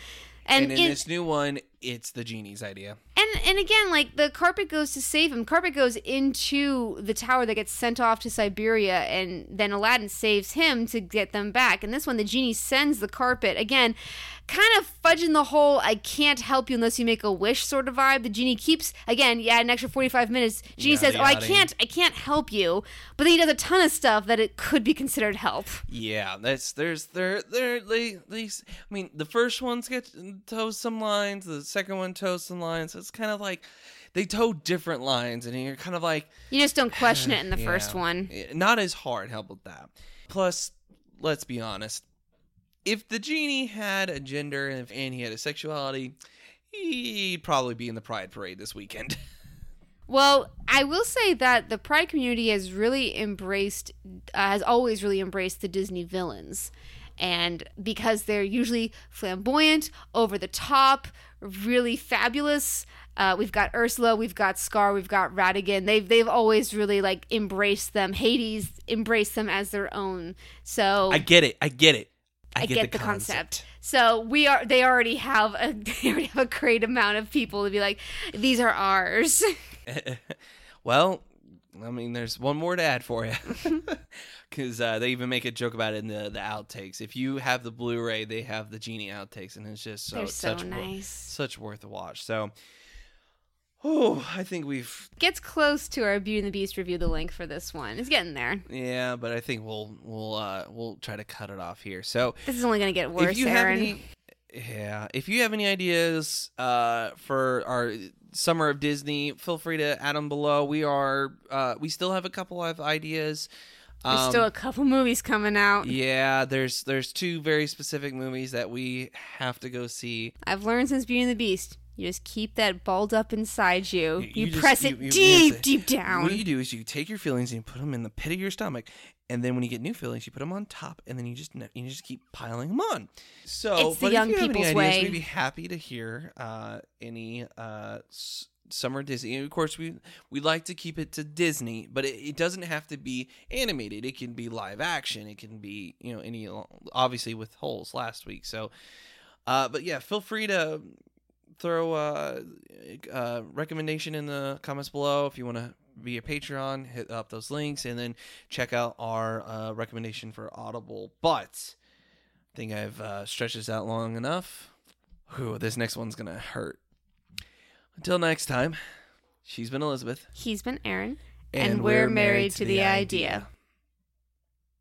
And, and in in- this new one, it's the genie's idea. and and again, like the carpet goes to save him. Carpet goes into the tower that gets sent off to Siberia, and then Aladdin saves him to get them back. And this one, the genie sends the carpet again, kind of fudging the whole "I can't help you unless you make a wish" sort of vibe. The genie keeps again, yeah, an extra forty five minutes. Genie Yeah, says, "Oh, I can't, I can't help you," but then he does a ton of stuff that it could be considered help. Yeah, that's there's there there they they. I mean, the first one's get toes some lines. The second one toes some lines. It's kind of like they toe different lines, and you're kind of like You just don't question it in the first one. Not as hard. How about that? Plus, let's be honest. If the genie had a gender and, if, and he had a sexuality, he'd probably be in the Pride Parade this weekend. Well, I will say that the Pride community has really embraced, uh, has always really embraced the Disney villains. And because they're usually flamboyant, over the top, really fabulous. Uh, we've got Ursula, we've got Scar, we've got Ratigan. They've they've always really like embraced them. Hades embraced them as their own. So I get it. I get it. I, I get, the concept. So we are. They already have a. They already have a great amount of people to be like, these are ours. well, I mean, there's one more to add for you. Because uh, they even make a joke about it in the, the outtakes. If you have the Blu-ray, they have the Genie outtakes, and it's just so so such wor- nice. such worth a watch. So, oh, I think we've Gets close to our Beauty and the Beast review. The link for this one. It's getting there. yeah, but I think we'll we'll uh, we'll try to cut it off here. So, This is only gonna get worse, if you Aaron. have any, yeah, if you have any ideas uh, for our summer of Disney, feel free to add them below. We are uh, we still have a couple of ideas. There's Um, still a couple movies coming out. Yeah, there's there's two very specific movies that we have to go see. I've learned since Beauty and the Beast. You just keep that balled up inside you. You- You, you press it you- deep, deep down. What you do is you take your feelings and you put them in the pit of your stomach, and then when you get new feelings, you put them on top, and then you just you just keep piling them on. So, It's the young if you have people's any way. we'd be happy to hear uh, any uh, s- summer Disney. And of course, we we like to keep it to Disney, but it, it doesn't have to be animated. It can be live action. It can be you know any obviously with holes last week. So, uh, but yeah, feel free to throw a, uh recommendation in the comments below. If you want to be a patreon hit up those links and then check out our uh, recommendation for audible. But i think i've uh, stretched this out long enough. Whew, this next one's gonna hurt. Until next time she's been elizabeth. He's been Aaron. And we're married to the idea.